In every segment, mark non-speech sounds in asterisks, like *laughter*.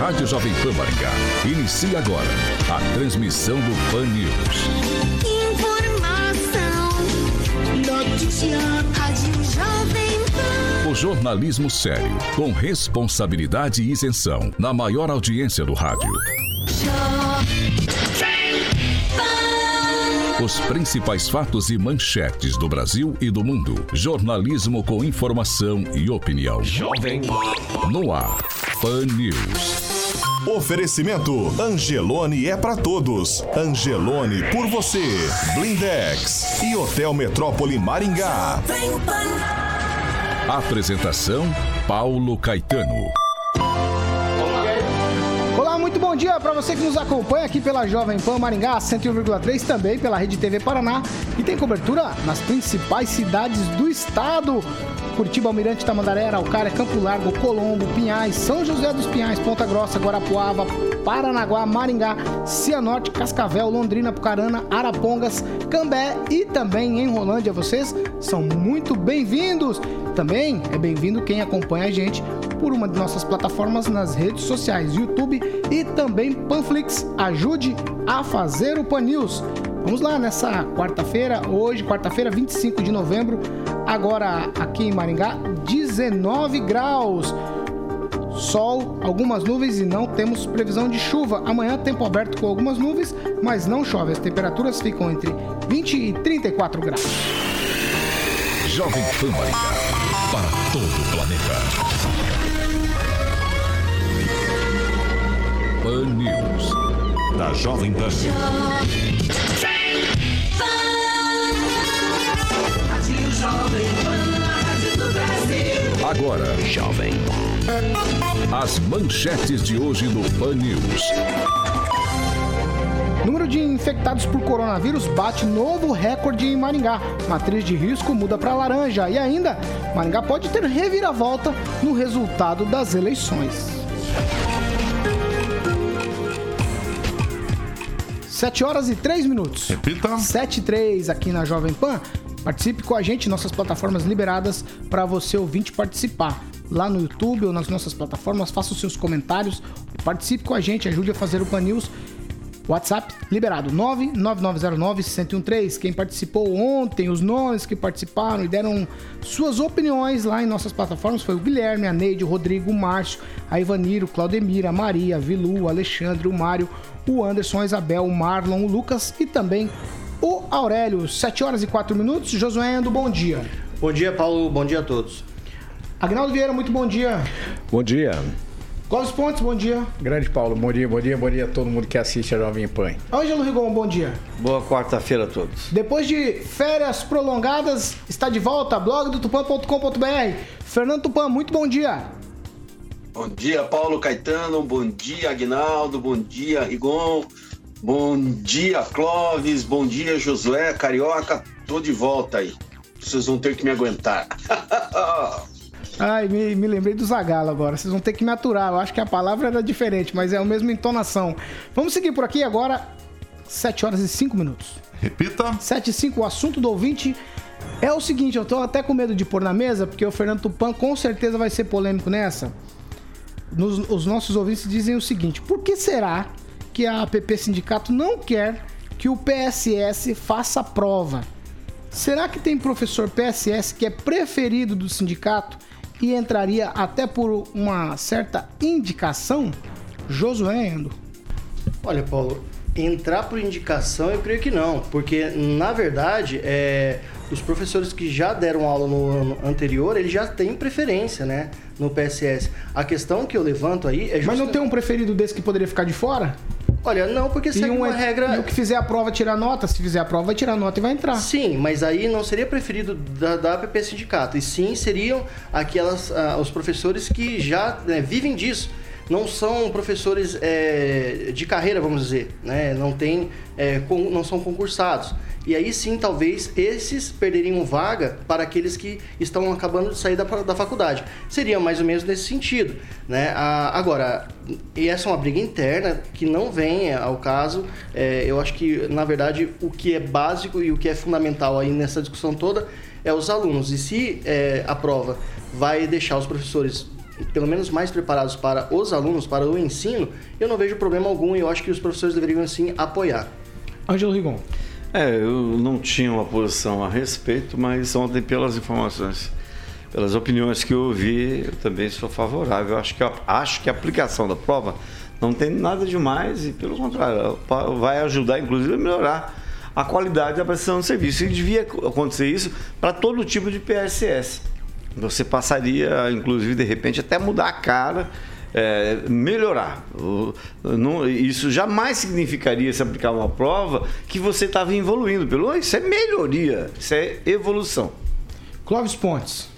Rádio Jovem Pan Maringá inicia agora a transmissão do Pan News. Informação, notícia, Rádio Jovem Pan. O jornalismo sério, com responsabilidade e isenção, na maior audiência do rádio. Os principais fatos e manchetes do Brasil e do mundo. Jornalismo com informação e opinião. Jovem No ar. Pan News. Oferecimento Angelone é para todos. Angelone por você. Blindex e Hotel Metrópole Maringá. Apresentação Paulo Caetano dia para você que nos acompanha aqui pela Jovem Pan Maringá 101,3, também pela Rede TV Paraná e tem cobertura nas principais cidades do estado. Curitiba, Almirante, Tamandaré, Araucária, Campo Largo, Colombo, Pinhais, São José dos Pinhais, Ponta Grossa, Guarapuava, Paranaguá, Maringá, Cianorte, Cascavel, Londrina, Pucarana, Arapongas, Cambé e também em Rolândia. Vocês são muito bem-vindos. Também é bem-vindo quem acompanha a gente por uma de nossas plataformas nas redes sociais, YouTube e também Panflix. Ajude a fazer o Pan News. Vamos lá nessa quarta-feira, hoje, quarta-feira, 25 de novembro, agora aqui em Maringá, 19 graus. Sol, algumas nuvens e não temos previsão de chuva. Amanhã, tempo aberto com algumas nuvens, mas não chove. As temperaturas ficam entre 20 e 34 graus. Jovem Pan Maringá, para todo o planeta. Pan News. Da Jovem Pan. Agora, Jovem As manchetes de hoje no Pan News. Número de infectados por coronavírus bate novo recorde em Maringá. Matriz de risco muda para laranja. E ainda, Maringá pode ter reviravolta no resultado das eleições. 7 horas e 3 minutos. Repita. 7 e 3 aqui na Jovem Pan. Participe com a gente, nossas plataformas liberadas para você ouvinte participar. Lá no YouTube ou nas nossas plataformas, faça os seus comentários, participe com a gente, ajude a fazer o Pan News WhatsApp liberado 99909-1013. Quem participou ontem, os nomes que participaram e deram suas opiniões lá em nossas plataformas foi o Guilherme, a Neide, o Rodrigo, o Márcio, a Ivaniro, o Claudemir, a Maria, a Vilu, o Alexandre, o Mário, o Anderson, a Isabel, o Marlon, o Lucas e também o Aurélio. 7 horas e 4 minutos. Josué Endo, bom dia. Bom dia, Paulo. Bom dia a todos. Agnaldo Vieira, muito bom dia. Bom dia. Clóvis Pontes, bom dia. Grande Paulo, bom dia, bom dia, bom dia a todo mundo que assiste a Jovem Pan. Ângelo Rigon, bom dia. Boa quarta-feira a todos. Depois de férias prolongadas, está de volta, blog do tupan.com.br. Fernando Tupan, muito bom dia. Bom dia, Paulo Caetano, bom dia, Aguinaldo, bom dia, Rigon, bom dia, Clóvis, bom dia, Josué, Carioca, tô de volta aí. Vocês vão ter que me aguentar. *laughs* Ai, me, me lembrei do Zagalo agora. Vocês vão ter que me aturar. Eu acho que a palavra era diferente, mas é a mesma entonação. Vamos seguir por aqui agora. 7 horas e 5 minutos. Repita. 7 e 5, o assunto do ouvinte é o seguinte, eu tô até com medo de pôr na mesa, porque o Fernando Tupan com certeza vai ser polêmico nessa. Nos, os nossos ouvintes dizem o seguinte: por que será que a APP Sindicato não quer que o PSS faça prova? Será que tem professor PSS que é preferido do sindicato e entraria até por uma certa indicação? Josué Endo. Olha, Paulo, entrar por indicação eu creio que não, porque na verdade é, os professores que já deram aula no ano anterior, eles já têm preferência, né, no PSS. A questão que eu levanto aí é justamente... Mas não tem um preferido desse que poderia ficar de fora? Olha, não, porque segue um, uma é- regra. E o que fizer a prova tirar nota, se fizer a prova, vai tirar nota e vai entrar. Sim, mas aí não seria preferido da, da APP Sindicato, e sim seriam aquelas, uh, os professores que já né, vivem disso. Não são professores é, de carreira, vamos dizer, né? não, tem, é, com, não são concursados. E aí sim, talvez esses perderiam vaga para aqueles que estão acabando de sair da, da faculdade. Seria mais ou menos nesse sentido. Né? A, agora, e essa é uma briga interna que não vem ao caso. É, eu acho que, na verdade, o que é básico e o que é fundamental aí nessa discussão toda é os alunos. E se é, a prova vai deixar os professores pelo menos mais preparados para os alunos, para o ensino, eu não vejo problema algum e eu acho que os professores deveriam sim apoiar. Ângelo Rigon. É, eu não tinha uma posição a respeito, mas ontem, pelas informações, pelas opiniões que eu ouvi, eu também sou favorável. Acho que, acho que a aplicação da prova não tem nada de mais e, pelo contrário, vai ajudar, inclusive, a melhorar a qualidade da prestação de serviço. E devia acontecer isso para todo tipo de PSS. Você passaria, inclusive, de repente, até mudar a cara é, melhorar. Não, isso jamais significaria se aplicar uma prova que você estava evoluindo. Pelo, isso é melhoria, isso é evolução. Clóvis Pontes.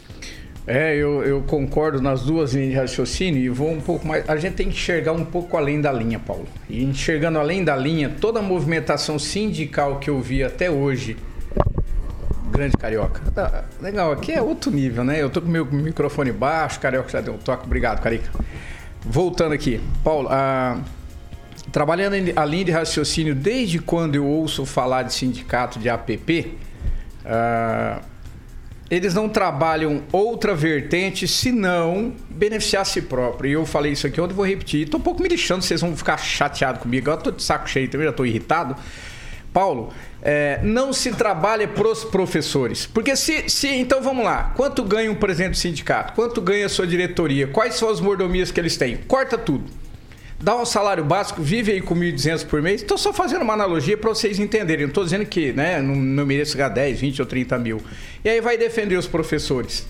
É, eu, eu, concordo nas duas linhas de raciocínio e vou um pouco mais. A gente tem que enxergar um pouco além da linha, Paulo. E enxergando além da linha, toda a movimentação sindical que eu vi até hoje, grande carioca. Tá, legal, aqui é outro nível, né? Eu tô com meu microfone baixo, carioca já deu um toque. Obrigado, Carica. Voltando aqui, Paulo, ah, trabalhando a linha de raciocínio desde quando eu ouço falar de sindicato de APP, eles não trabalham outra vertente senão beneficiar a si próprio. E eu falei isso aqui ontem, vou repetir. Estou um pouco me lixando, vocês vão ficar chateados comigo. Eu estou de saco cheio também, já estou irritado. Paulo, é, não se trabalha para os professores. Porque se, se. Então vamos lá. Quanto ganha um presidente do sindicato? Quanto ganha a sua diretoria? Quais são as mordomias que eles têm? Corta tudo. Dá um salário básico, vive aí com 1.200 por mês. Estou só fazendo uma analogia para vocês entenderem. Não estou dizendo que né, não, não mereço ganhar 10, 20 ou 30 mil. E aí vai defender os professores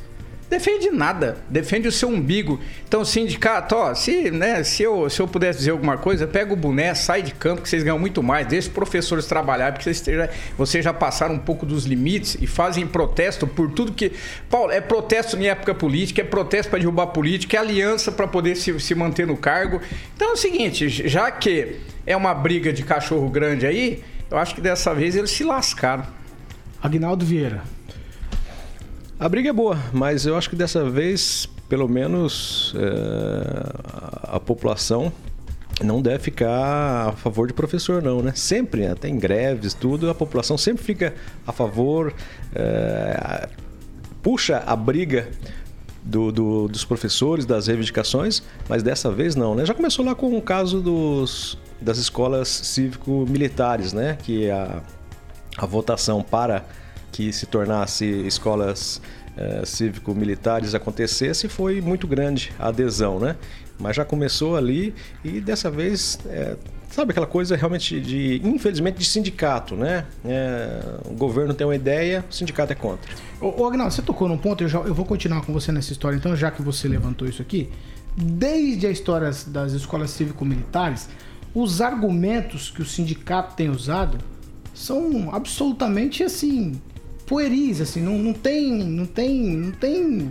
defende nada, defende o seu umbigo. Então, sindicato, ó, se, né, se, eu, se eu pudesse dizer alguma coisa, pega o boné, sai de campo, que vocês ganham muito mais, deixa os professores trabalhar, porque vocês, já, vocês já passaram um pouco dos limites e fazem protesto por tudo que. Paulo, é protesto em época política, é protesto para derrubar política, é aliança para poder se, se manter no cargo. Então é o seguinte, já que é uma briga de cachorro grande aí, eu acho que dessa vez eles se lascaram. Agnaldo Vieira. A briga é boa, mas eu acho que dessa vez, pelo menos, é, a população não deve ficar a favor de professor, não, né? Sempre, né? tem greves, tudo, a população sempre fica a favor, é, puxa a briga do, do, dos professores, das reivindicações, mas dessa vez não, né? Já começou lá com o caso dos, das escolas cívico-militares, né? Que a, a votação para que se tornasse escolas é, cívico-militares acontecesse, foi muito grande a adesão, né? Mas já começou ali e dessa vez, é, sabe aquela coisa realmente de, infelizmente, de sindicato, né? É, o governo tem uma ideia, o sindicato é contra. Ô, ô Agnaldo, você tocou num ponto, eu, já, eu vou continuar com você nessa história, então, já que você levantou isso aqui. Desde a história das escolas cívico-militares, os argumentos que o sindicato tem usado são absolutamente assim pueris, assim, não, não tem, não tem, não tem,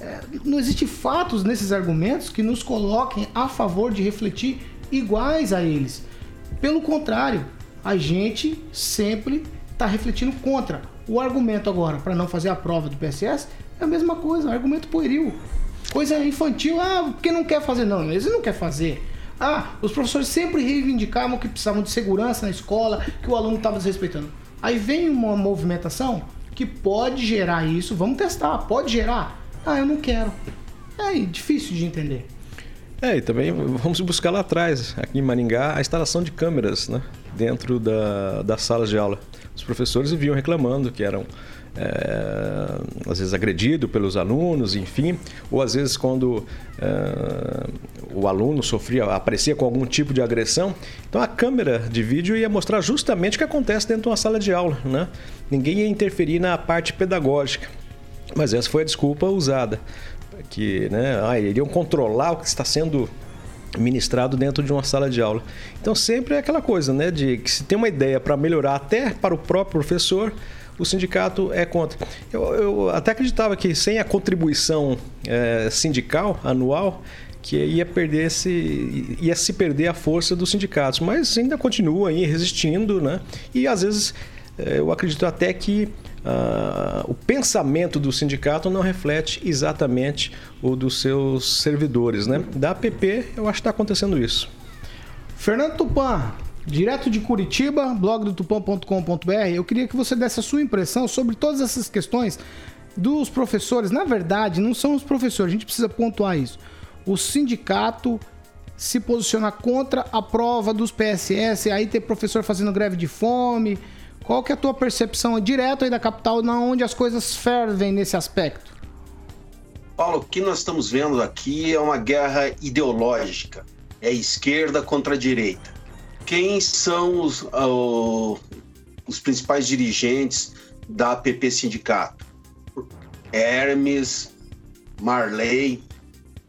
é, não existe fatos nesses argumentos que nos coloquem a favor de refletir iguais a eles. Pelo contrário, a gente sempre está refletindo contra. O argumento agora para não fazer a prova do PSS é a mesma coisa, argumento pueril. Coisa infantil, ah, porque não quer fazer? Não, eles não querem fazer. Ah, os professores sempre reivindicavam que precisavam de segurança na escola, que o aluno estava desrespeitando. Aí vem uma movimentação que pode gerar isso. Vamos testar. Pode gerar? Ah, eu não quero. É difícil de entender. É, e também vamos buscar lá atrás, aqui em Maringá, a instalação de câmeras né, dentro da, das salas de aula. Os professores vinham reclamando que eram é, às vezes agredido pelos alunos, enfim, ou às vezes quando é, o aluno sofria, aparecia com algum tipo de agressão, então a câmera de vídeo ia mostrar justamente o que acontece dentro de uma sala de aula, né? Ninguém ia interferir na parte pedagógica, mas essa foi a desculpa usada, que, né, ah, iriam controlar o que está sendo ministrado dentro de uma sala de aula. Então sempre é aquela coisa, né, de que se tem uma ideia para melhorar até para o próprio professor, o sindicato é contra. Eu, eu até acreditava que sem a contribuição é, sindical anual, que ia perder esse, ia se perder a força dos sindicatos, mas ainda continua aí resistindo, né? E às vezes eh, eu acredito até que uh, o pensamento do sindicato não reflete exatamente o dos seus servidores, né? Da APP, eu acho que está acontecendo isso. Fernando Tupan, direto de Curitiba, blog do eu queria que você desse a sua impressão sobre todas essas questões dos professores. Na verdade, não são os professores, a gente precisa pontuar isso. O sindicato se posicionar contra a prova dos PSS, aí ter professor fazendo greve de fome, qual que é a tua percepção direto aí da capital, na onde as coisas fervem nesse aspecto? Paulo, o que nós estamos vendo aqui é uma guerra ideológica. É esquerda contra direita. Quem são os, uh, os principais dirigentes da APP Sindicato? Hermes, Marley,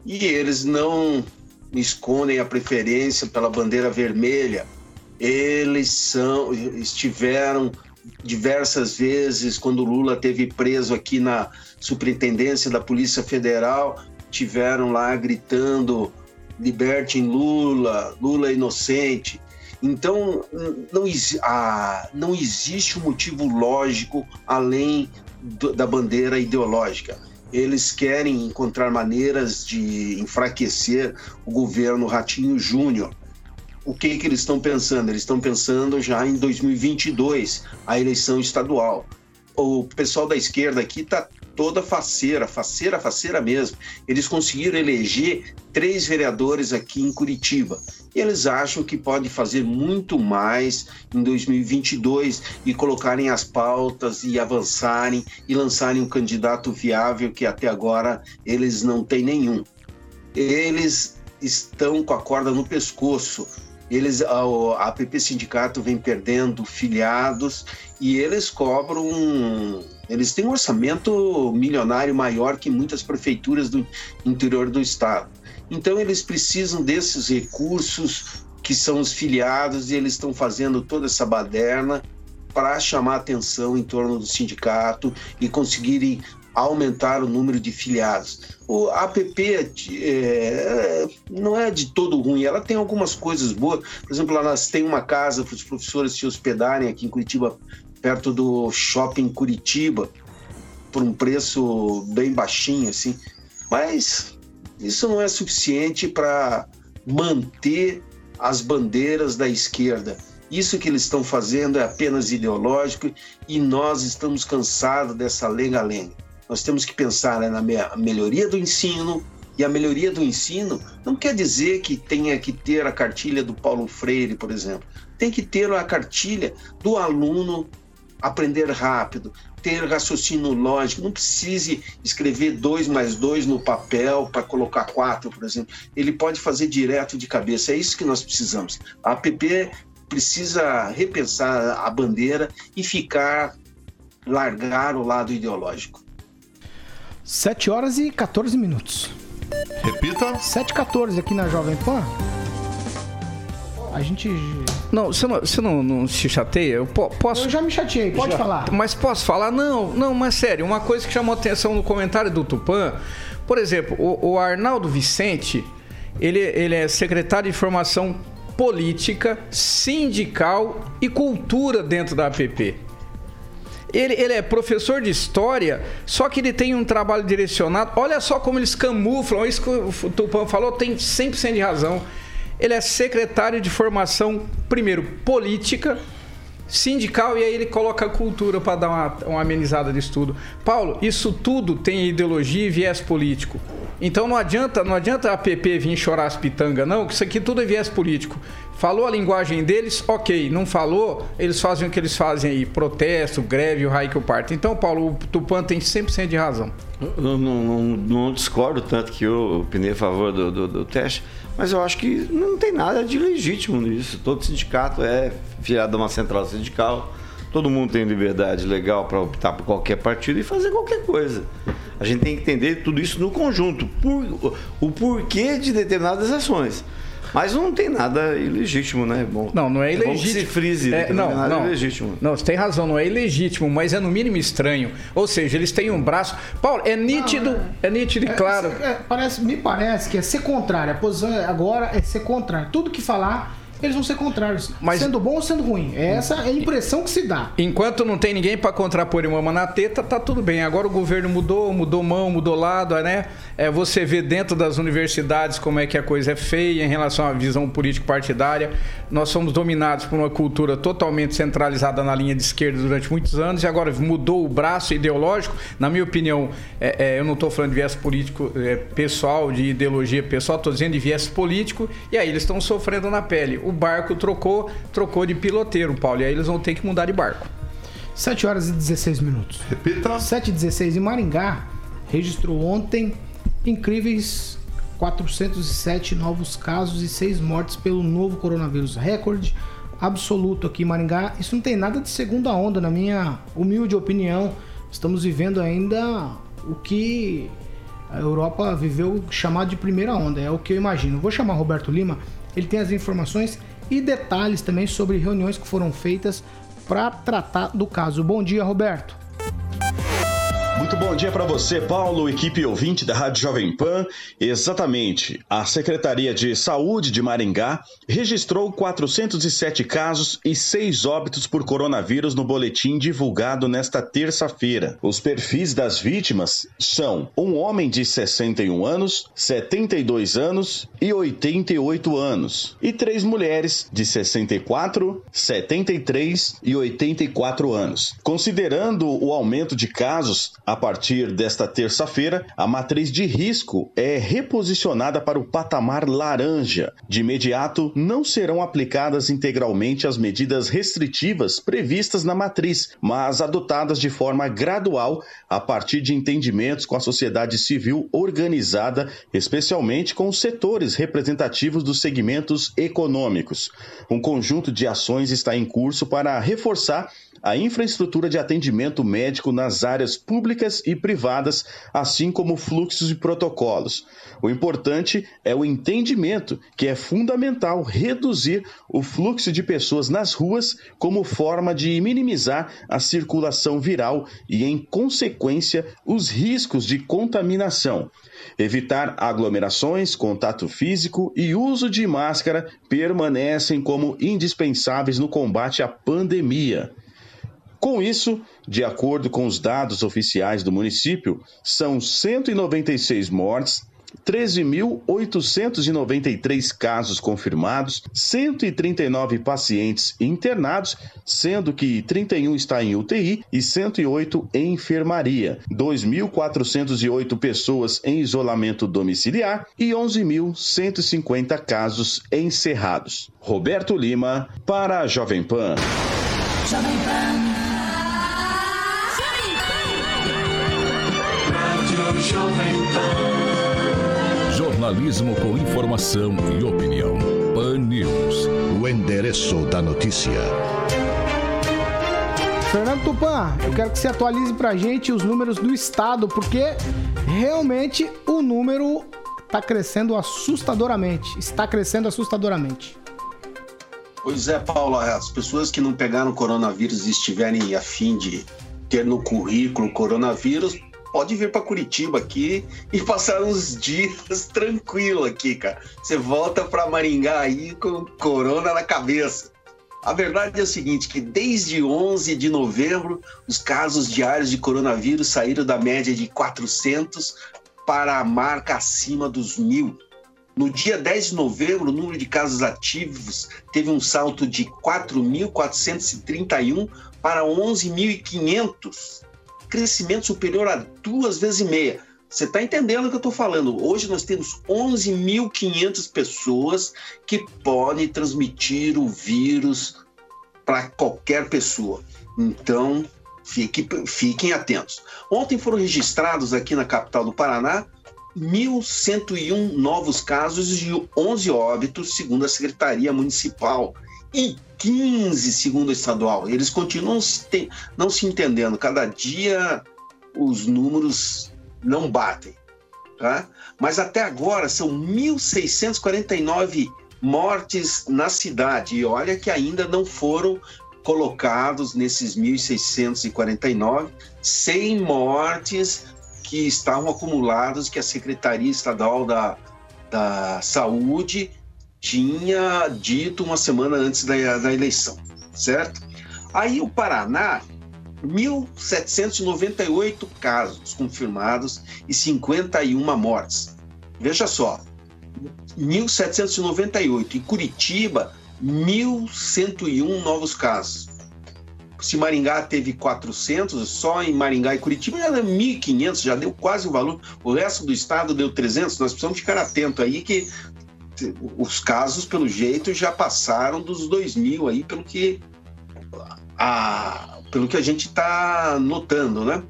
e eles não escondem a preferência pela bandeira vermelha eles são, estiveram diversas vezes quando Lula teve preso aqui na Superintendência da Polícia Federal, tiveram lá gritando libertem Lula, Lula é inocente. Então, não, ah, não existe um motivo lógico além do, da bandeira ideológica. Eles querem encontrar maneiras de enfraquecer o governo Ratinho Júnior o que, que eles estão pensando? Eles estão pensando já em 2022, a eleição estadual. O pessoal da esquerda aqui está toda faceira, faceira, faceira mesmo. Eles conseguiram eleger três vereadores aqui em Curitiba. Eles acham que pode fazer muito mais em 2022 e colocarem as pautas e avançarem e lançarem um candidato viável que até agora eles não têm nenhum. Eles estão com a corda no pescoço eles a, a APP Sindicato vem perdendo filiados e eles cobram eles têm um orçamento milionário maior que muitas prefeituras do interior do estado. Então eles precisam desses recursos que são os filiados e eles estão fazendo toda essa baderna para chamar atenção em torno do sindicato e conseguirem aumentar o número de filiados. O APP é, não é de todo ruim, ela tem algumas coisas boas. Por exemplo, nós tem uma casa para os professores se hospedarem aqui em Curitiba, perto do shopping Curitiba, por um preço bem baixinho, assim. Mas isso não é suficiente para manter as bandeiras da esquerda. Isso que eles estão fazendo é apenas ideológico e nós estamos cansados dessa lenga-lenga. Nós temos que pensar né, na melhoria do ensino, e a melhoria do ensino não quer dizer que tenha que ter a cartilha do Paulo Freire, por exemplo. Tem que ter a cartilha do aluno aprender rápido, ter raciocínio lógico, não precise escrever dois mais dois no papel para colocar quatro, por exemplo. Ele pode fazer direto de cabeça. É isso que nós precisamos. A APP precisa repensar a bandeira e ficar largar o lado ideológico. 7 horas e 14 minutos. Repita. 7 e 14 aqui na Jovem Pan. A gente. Não, você não, você não, não se chateia? Eu po posso. Eu já me chateei, pode já. falar. Mas posso falar? Não, não, mas sério, uma coisa que chamou atenção no comentário do Tupan. Por exemplo, o, o Arnaldo Vicente, ele, ele é secretário de formação política, sindical e cultura dentro da APP. Ele, ele é professor de história, só que ele tem um trabalho direcionado. Olha só como eles camuflam. Isso que o Tupã falou tem 100% de razão. Ele é secretário de formação, primeiro, política, sindical, e aí ele coloca a cultura para dar uma, uma amenizada de estudo. Paulo, isso tudo tem ideologia e viés político. Então não adianta, não adianta a PP vir chorar as pitangas, não, que isso aqui tudo é viés político. Falou a linguagem deles, ok. Não falou, eles fazem o que eles fazem aí: protesto, greve, o raio que o parto. Então, Paulo, o Tupan tem 100% de razão. Não, não, não, não, discordo tanto que eu opinei a favor do, do, do, teste, mas eu acho que não tem nada de legítimo nisso. Todo sindicato é filiado a uma central sindical, todo mundo tem liberdade legal para optar por qualquer partido e fazer qualquer coisa. A gente tem que entender tudo isso no conjunto, por, o porquê de determinadas ações. Mas não tem nada ilegítimo, né? Bom, não, não é ilegítimo. É bom que se frise, é, não, não, não, ilegítimo. Não, você tem razão, não é ilegítimo, mas é no mínimo estranho. Ou seja, eles têm um braço. Paulo, é nítido, não, é, é, nítido e é, claro. É, parece, me parece que é ser contrário. A posição agora é ser contrário. Tudo que falar eles vão ser contrários. Mas, sendo bom ou sendo ruim. Essa é a impressão que se dá. Enquanto não tem ninguém para contrapor uma na teta, tá tudo bem. Agora o governo mudou, mudou mão, mudou lado, né? É, você vê dentro das universidades como é que a coisa é feia em relação à visão político-partidária. Nós somos dominados por uma cultura totalmente centralizada na linha de esquerda durante muitos anos e agora mudou o braço ideológico. Na minha opinião, é, é, eu não estou falando de viés político é, pessoal, de ideologia pessoal, estou dizendo de viés político e aí eles estão sofrendo na pele. O barco trocou, trocou de piloteiro, Paulo, e aí eles vão ter que mudar de barco. 7 horas e 16 minutos. Repita. 7 e 16 em Maringá registrou ontem incríveis 407 novos casos e 6 mortes pelo novo coronavírus. Recorde absoluto aqui em Maringá. Isso não tem nada de segunda onda, na minha humilde opinião. Estamos vivendo ainda o que a Europa viveu chamado de primeira onda, é o que eu imagino. Vou chamar Roberto Lima, ele tem as informações e detalhes também sobre reuniões que foram feitas para tratar do caso. Bom dia, Roberto. Muito bom dia para você, Paulo, equipe ouvinte da Rádio Jovem Pan. Exatamente, a Secretaria de Saúde de Maringá registrou 407 casos e 6 óbitos por coronavírus no boletim divulgado nesta terça-feira. Os perfis das vítimas são um homem de 61 anos, 72 anos e 88 anos, e três mulheres de 64, 73 e 84 anos. Considerando o aumento de casos, a partir desta terça-feira, a matriz de risco é reposicionada para o patamar laranja. De imediato, não serão aplicadas integralmente as medidas restritivas previstas na matriz, mas adotadas de forma gradual a partir de entendimentos com a sociedade civil organizada, especialmente com os setores representativos dos segmentos econômicos. Um conjunto de ações está em curso para reforçar a infraestrutura de atendimento médico nas áreas públicas e privadas, assim como fluxos e protocolos. O importante é o entendimento que é fundamental reduzir o fluxo de pessoas nas ruas como forma de minimizar a circulação viral e, em consequência, os riscos de contaminação. Evitar aglomerações, contato físico e uso de máscara permanecem como indispensáveis no combate à pandemia. Com isso, de acordo com os dados oficiais do município, são 196 mortes, 13.893 casos confirmados, 139 pacientes internados, sendo que 31 está em UTI e 108 em enfermaria, 2.408 pessoas em isolamento domiciliar e 11.150 casos encerrados. Roberto Lima, para a Jovem Pan. Jovem Pan. Jornalismo com informação e opinião. Pan News. O endereço da notícia. Fernando Tupan, eu quero que você atualize pra gente os números do estado, porque realmente o número está crescendo assustadoramente. Está crescendo assustadoramente. Pois é, Paulo, as pessoas que não pegaram coronavírus e estiverem a fim de ter no currículo coronavírus, pode vir para Curitiba aqui e passar uns dias *laughs* tranquilo aqui, cara. Você volta para Maringá aí com corona na cabeça. A verdade é o seguinte, que desde 11 de novembro, os casos diários de coronavírus saíram da média de 400 para a marca acima dos mil. No dia 10 de novembro, o número de casos ativos teve um salto de 4.431 para 11.500 crescimento superior a duas vezes e meia. Você está entendendo o que eu estou falando? Hoje nós temos 11.500 pessoas que podem transmitir o vírus para qualquer pessoa. Então, fique, fiquem atentos. Ontem foram registrados aqui na capital do Paraná 1.101 novos casos e 11 óbitos, segundo a Secretaria Municipal. E 15, segundo estadual. Eles continuam se, não se entendendo. Cada dia os números não batem. Tá? Mas até agora são 1.649 mortes na cidade. E olha que ainda não foram colocados nesses 1.649 100 mortes que estavam acumuladas que a Secretaria Estadual da, da Saúde tinha dito uma semana antes da, da eleição, certo? Aí o Paraná, 1.798 casos confirmados e 51 mortes. Veja só, 1.798. Em Curitiba, 1.101 novos casos. Se Maringá teve 400, só em Maringá e Curitiba já deu 1.500, já deu quase o valor. O resto do estado deu 300. Nós precisamos ficar atento aí que os casos, pelo jeito, já passaram dos 2.000 aí, pelo que a, pelo que a gente está notando, né?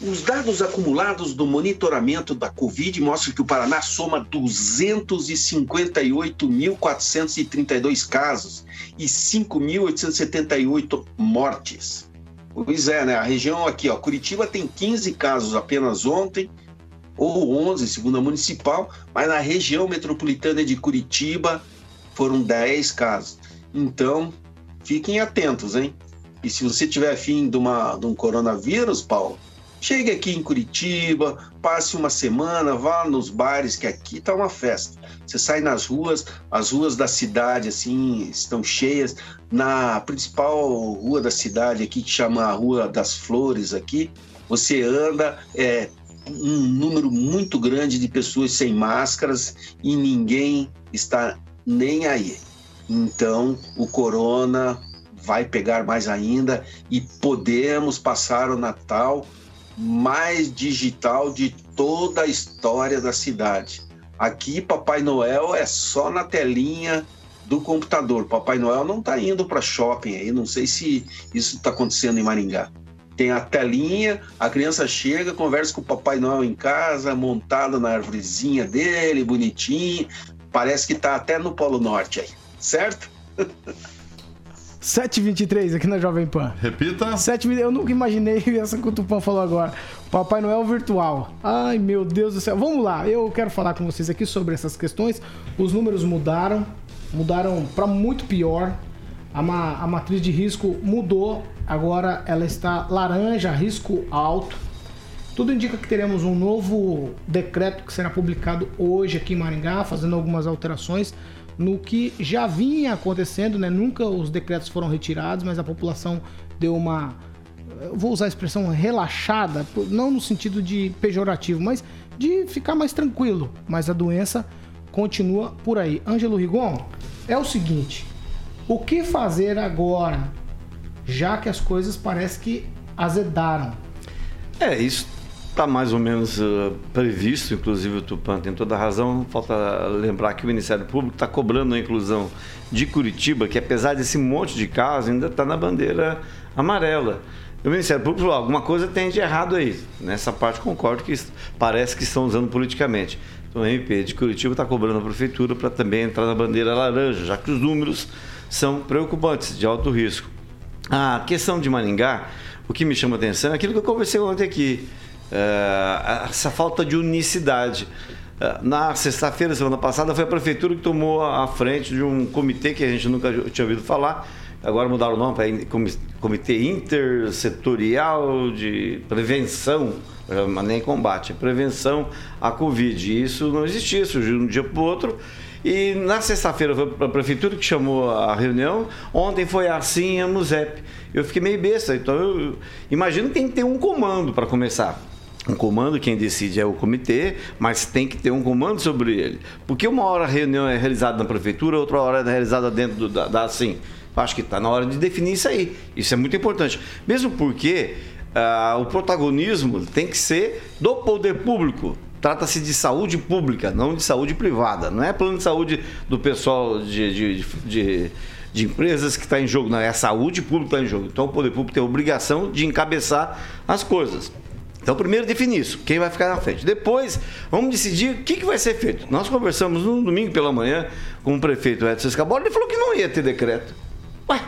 Os dados acumulados do monitoramento da Covid mostram que o Paraná soma 258.432 casos e 5.878 mortes. Pois é, né? A região aqui, ó, Curitiba tem 15 casos apenas ontem, ou 11, segundo a municipal, mas na região metropolitana de Curitiba foram 10 casos. Então, fiquem atentos, hein? E se você tiver fim de, uma, de um coronavírus, Paulo, Chegue aqui em Curitiba, passe uma semana, vá nos bares, que aqui está uma festa. Você sai nas ruas, as ruas da cidade assim estão cheias. Na principal rua da cidade aqui, que chama a Rua das Flores aqui, você anda, é um número muito grande de pessoas sem máscaras e ninguém está nem aí. Então, o corona vai pegar mais ainda e podemos passar o Natal mais digital de toda a história da cidade. Aqui, Papai Noel é só na telinha do computador. Papai Noel não está indo para shopping aí, não sei se isso está acontecendo em Maringá. Tem a telinha, a criança chega, conversa com o Papai Noel em casa, montado na árvorezinha dele, bonitinho. Parece que está até no Polo Norte aí, certo? *laughs* 7h23 aqui na Jovem Pan. Repita. 7 Eu nunca imaginei *laughs* essa que o Tupã falou agora. Papai Noel virtual. Ai, meu Deus do céu. Vamos lá, eu quero falar com vocês aqui sobre essas questões. Os números mudaram, mudaram para muito pior. A, ma a matriz de risco mudou, agora ela está laranja, risco alto. Tudo indica que teremos um novo decreto que será publicado hoje aqui em Maringá, fazendo algumas alterações no que já vinha acontecendo, né? Nunca os decretos foram retirados, mas a população deu uma vou usar a expressão relaxada, não no sentido de pejorativo, mas de ficar mais tranquilo. Mas a doença continua por aí. Ângelo Rigon, é o seguinte: o que fazer agora, já que as coisas parece que azedaram? É, isso está mais ou menos uh, previsto, inclusive o Tupan tem toda a razão. Falta lembrar que o Ministério Público está cobrando a inclusão de Curitiba, que apesar desse monte de casos, ainda está na bandeira amarela. O Ministério Público falou, alguma coisa tem de errado aí. Nessa parte concordo que parece que estão usando politicamente. Então o MP de Curitiba está cobrando a prefeitura para também entrar na bandeira laranja, já que os números são preocupantes, de alto risco. A questão de Maringá, o que me chama a atenção é aquilo que eu conversei ontem aqui. É, essa falta de unicidade. É, na sexta-feira, semana passada, foi a prefeitura que tomou a frente de um comitê que a gente nunca tinha ouvido falar. Agora mudaram o nome para Comitê Intersetorial de Prevenção, nem combate, prevenção à Covid. Isso não existia, surgiu de um dia para o outro. E na sexta-feira foi a prefeitura que chamou a reunião. Ontem foi assim a MUSEP. Eu fiquei meio besta. Então eu imagino que tem que ter um comando para começar um comando, quem decide é o comitê, mas tem que ter um comando sobre ele. Porque uma hora a reunião é realizada na prefeitura, outra hora é realizada dentro do, da, da assim. Acho que está na hora de definir isso aí. Isso é muito importante. Mesmo porque uh, o protagonismo tem que ser do poder público. Trata-se de saúde pública, não de saúde privada. Não é plano de saúde do pessoal de, de, de, de empresas que está em jogo, não. É a saúde pública que está em jogo. Então o poder público tem a obrigação de encabeçar as coisas. Então, primeiro definir isso, quem vai ficar na frente. Depois, vamos decidir o que, que vai ser feito. Nós conversamos no domingo pela manhã com o prefeito Edson Escabola, ele falou que não ia ter decreto. Ué,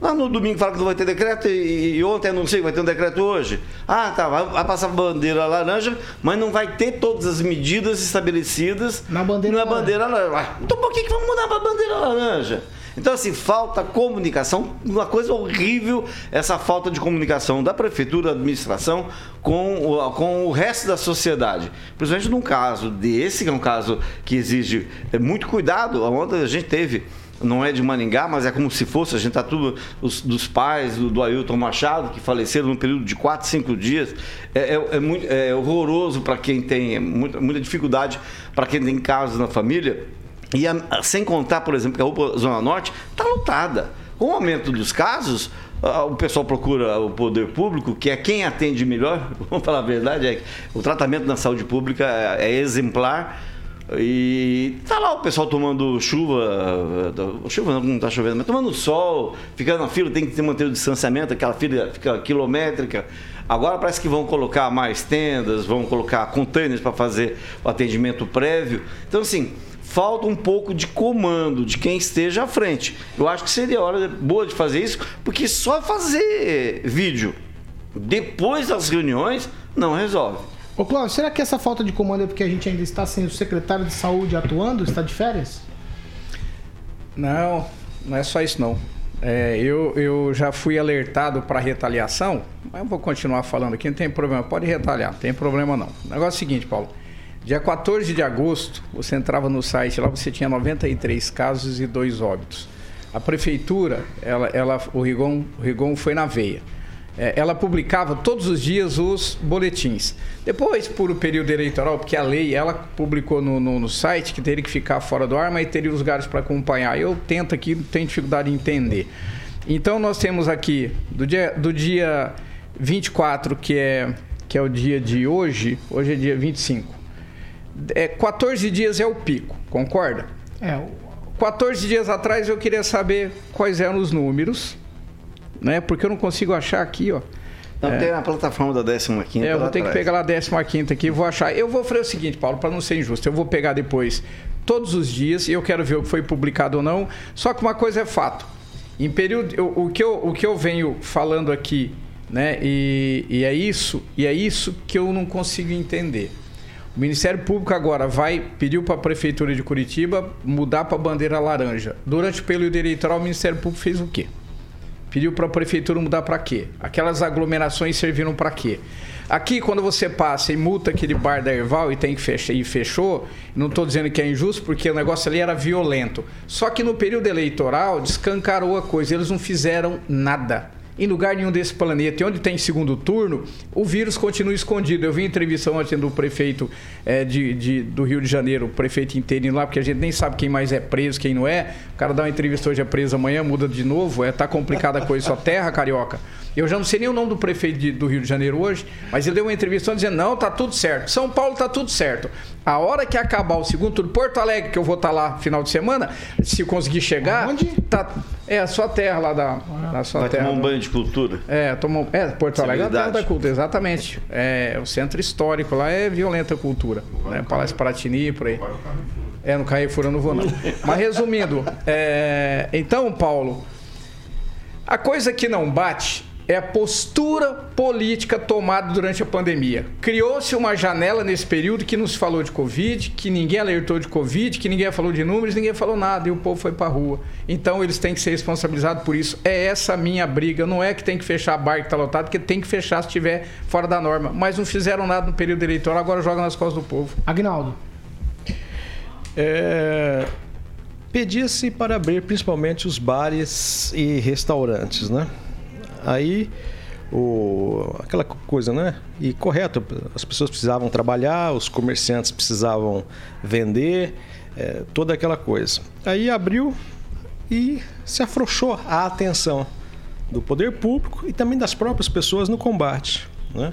Lá no domingo fala que não vai ter decreto e, e ontem anunciou que vai ter um decreto hoje. Ah, tá, vai, vai passar bandeira laranja, mas não vai ter todas as medidas estabelecidas Na bandeira na laranja. bandeira laranja. Então por que, que vamos mudar para bandeira laranja? Então, assim, falta comunicação, uma coisa horrível essa falta de comunicação da prefeitura, da administração com o, com o resto da sociedade. Principalmente num caso desse, que é um caso que exige é, muito cuidado, onde a gente teve não é de Maringá, mas é como se fosse, a gente está tudo os, dos pais do, do Ailton Machado, que faleceram num período de 4, 5 dias. É, é, é muito, é horroroso para quem tem é muita, muita dificuldade, para quem tem casos na família. E a- sem contar, por exemplo, que a UPA Zona Norte está lotada. Com o aumento dos casos, o pessoal procura o poder público, que é quem atende melhor, *laughs* vamos falar a verdade, é que o tratamento na saúde pública é, é exemplar. E tá lá o pessoal tomando chuva, eh, chuva não tá chovendo, mas tomando sol, ficando na fila, tem que manter o distanciamento, aquela fila fica quilométrica. Agora parece que vão colocar mais tendas, vão colocar containers para fazer o atendimento prévio. Então, assim, falta um pouco de comando de quem esteja à frente. Eu acho que seria hora boa de fazer isso, porque só fazer vídeo depois das reuniões não resolve. Ô, Cláudio, será que essa falta de comando é porque a gente ainda está sem o secretário de saúde atuando? Está de férias? Não, não é só isso não. É, eu, eu já fui alertado para retaliação, mas eu vou continuar falando aqui, não tem problema, pode retalhar, não tem problema não. O negócio é o seguinte, Paulo. Dia 14 de agosto, você entrava no site lá, você tinha 93 casos e dois óbitos. A prefeitura, ela, ela, o, Rigon, o Rigon foi na veia. É, ela publicava todos os dias os boletins. Depois, por o período eleitoral, porque a lei ela publicou no, no, no site que teria que ficar fora do ar, mas teria os lugares para acompanhar. Eu tento aqui, tenho dificuldade em entender. Então, nós temos aqui, do dia, do dia 24, que é, que é o dia de hoje, hoje é dia 25. É, 14 dias é o pico, concorda? É, o 14 dias atrás eu queria saber quais eram os números, né? Porque eu não consigo achar aqui, ó. Não tem a plataforma da 15 É, eu vou ter que pegar lá a 15 aqui, vou achar. Eu vou fazer o seguinte, Paulo, para não ser injusto, eu vou pegar depois todos os dias e eu quero ver o que foi publicado ou não. Só que uma coisa é fato. Em período, eu- o, que eu, o que eu venho falando aqui, né? E, e é isso, e é isso que eu não consigo entender. O Ministério Público agora vai pediu para a prefeitura de Curitiba mudar para a bandeira laranja. Durante o período eleitoral, o Ministério Público fez o quê? Pediu para a prefeitura mudar para quê? Aquelas aglomerações serviram para quê? Aqui, quando você passa e multa aquele bar da Erval e tem que fechar e fechou, não estou dizendo que é injusto, porque o negócio ali era violento. Só que no período eleitoral descancarou a coisa, eles não fizeram nada. Em lugar nenhum desse planeta, e onde tem segundo turno, o vírus continua escondido. Eu vi entrevista ontem do prefeito eh, de, de- do Rio de Janeiro, o prefeito interino lá, porque a gente nem sabe quem mais é preso, quem não é. O cara dá uma entrevista hoje, é preso amanhã, muda de novo. É, tá complicada a coisa, só terra, carioca. Eu já não sei nem o nome do prefeito de- do Rio de Janeiro hoje, mas ele deu uma entrevista dizendo: não, tá tudo certo. São Paulo tá tudo certo. A hora que acabar o segundo turno, Porto Alegre, que eu vou estar lá final de semana, se conseguir chegar. Onde? Tá, é a sua terra lá da, da sua Vai terra. tomar um banho de cultura. é, tomou, é, Porto Alegre é a terra da cultura, exatamente. É, o centro histórico lá é violenta a cultura. Né? Palácio Paratini, por aí. É, no Carrefour eu não vou não. Mas resumindo, é, então, Paulo, a coisa que não bate é a postura política tomada durante a pandemia. Criou-se uma janela nesse período que não se falou de Covid, que ninguém alertou de Covid, que ninguém falou de números, ninguém falou nada e o povo foi pra rua. Então eles têm que ser responsabilizados por isso. É essa a minha briga. Não é que tem que fechar a bar que tá lotado, porque tem que fechar se estiver fora da norma. Mas não fizeram nada no período eleitoral, agora joga nas costas do povo. Agnaldo. É, Pedia-se para abrir principalmente os bares e restaurantes, né? Aí, o, aquela coisa, né? E correto, as pessoas precisavam trabalhar, os comerciantes precisavam vender, é, toda aquela coisa. Aí abriu e se afrouxou a atenção do poder público e também das próprias pessoas no combate. Né?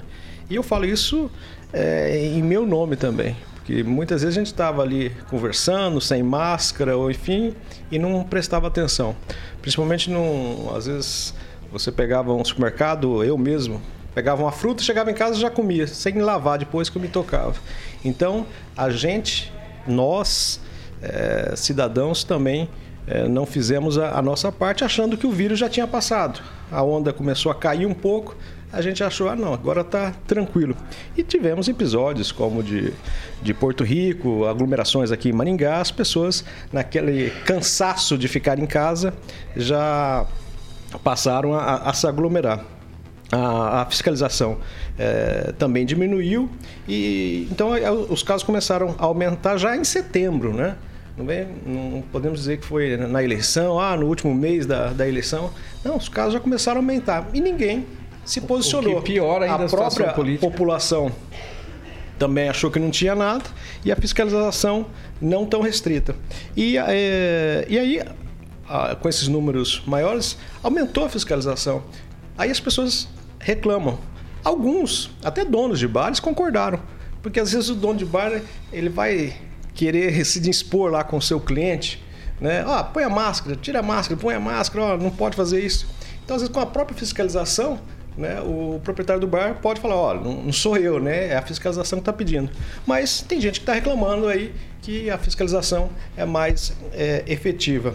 E eu falo isso é, em meu nome também, porque muitas vezes a gente estava ali conversando, sem máscara, ou enfim, e não prestava atenção. Principalmente, num, às vezes, você pegava um supermercado, eu mesmo, pegava uma fruta, chegava em casa e já comia, sem lavar depois que eu me tocava. Então, a gente, nós, é, cidadãos, também é, não fizemos a, a, nossa parte achando que o vírus já tinha passado. A onda começou a cair um pouco, a gente achou, ah não, agora está tranquilo. E tivemos episódios como de, de Porto Rico, aglomerações aqui em Maringá, as pessoas naquele cansaço de ficar em casa já passaram a, a se aglomerar. A, a fiscalização é, também diminuiu e então os casos começaram a aumentar já em setembro, né? Não, não podemos dizer que foi na eleição, ah, no último mês da, da eleição. Não, os casos já começaram a aumentar e ninguém se posicionou. O que pior ainda a, a própria política. população também achou que não tinha nada e a fiscalização não tão restrita. E, é, e aí, com esses números maiores, aumentou a fiscalização. Aí as pessoas reclamam. Alguns, até donos de bares, concordaram. Porque às vezes o dono de bar ele vai querer se dispor lá com o seu cliente, né? Ah, põe a máscara, tira a máscara, põe a máscara, ó, não pode fazer isso. Então, às vezes, com a própria fiscalização, né, o proprietário do bar pode falar, não, não sou eu, né? É a fiscalização que está pedindo. Mas tem gente que está reclamando aí que a fiscalização é mais é, efetiva.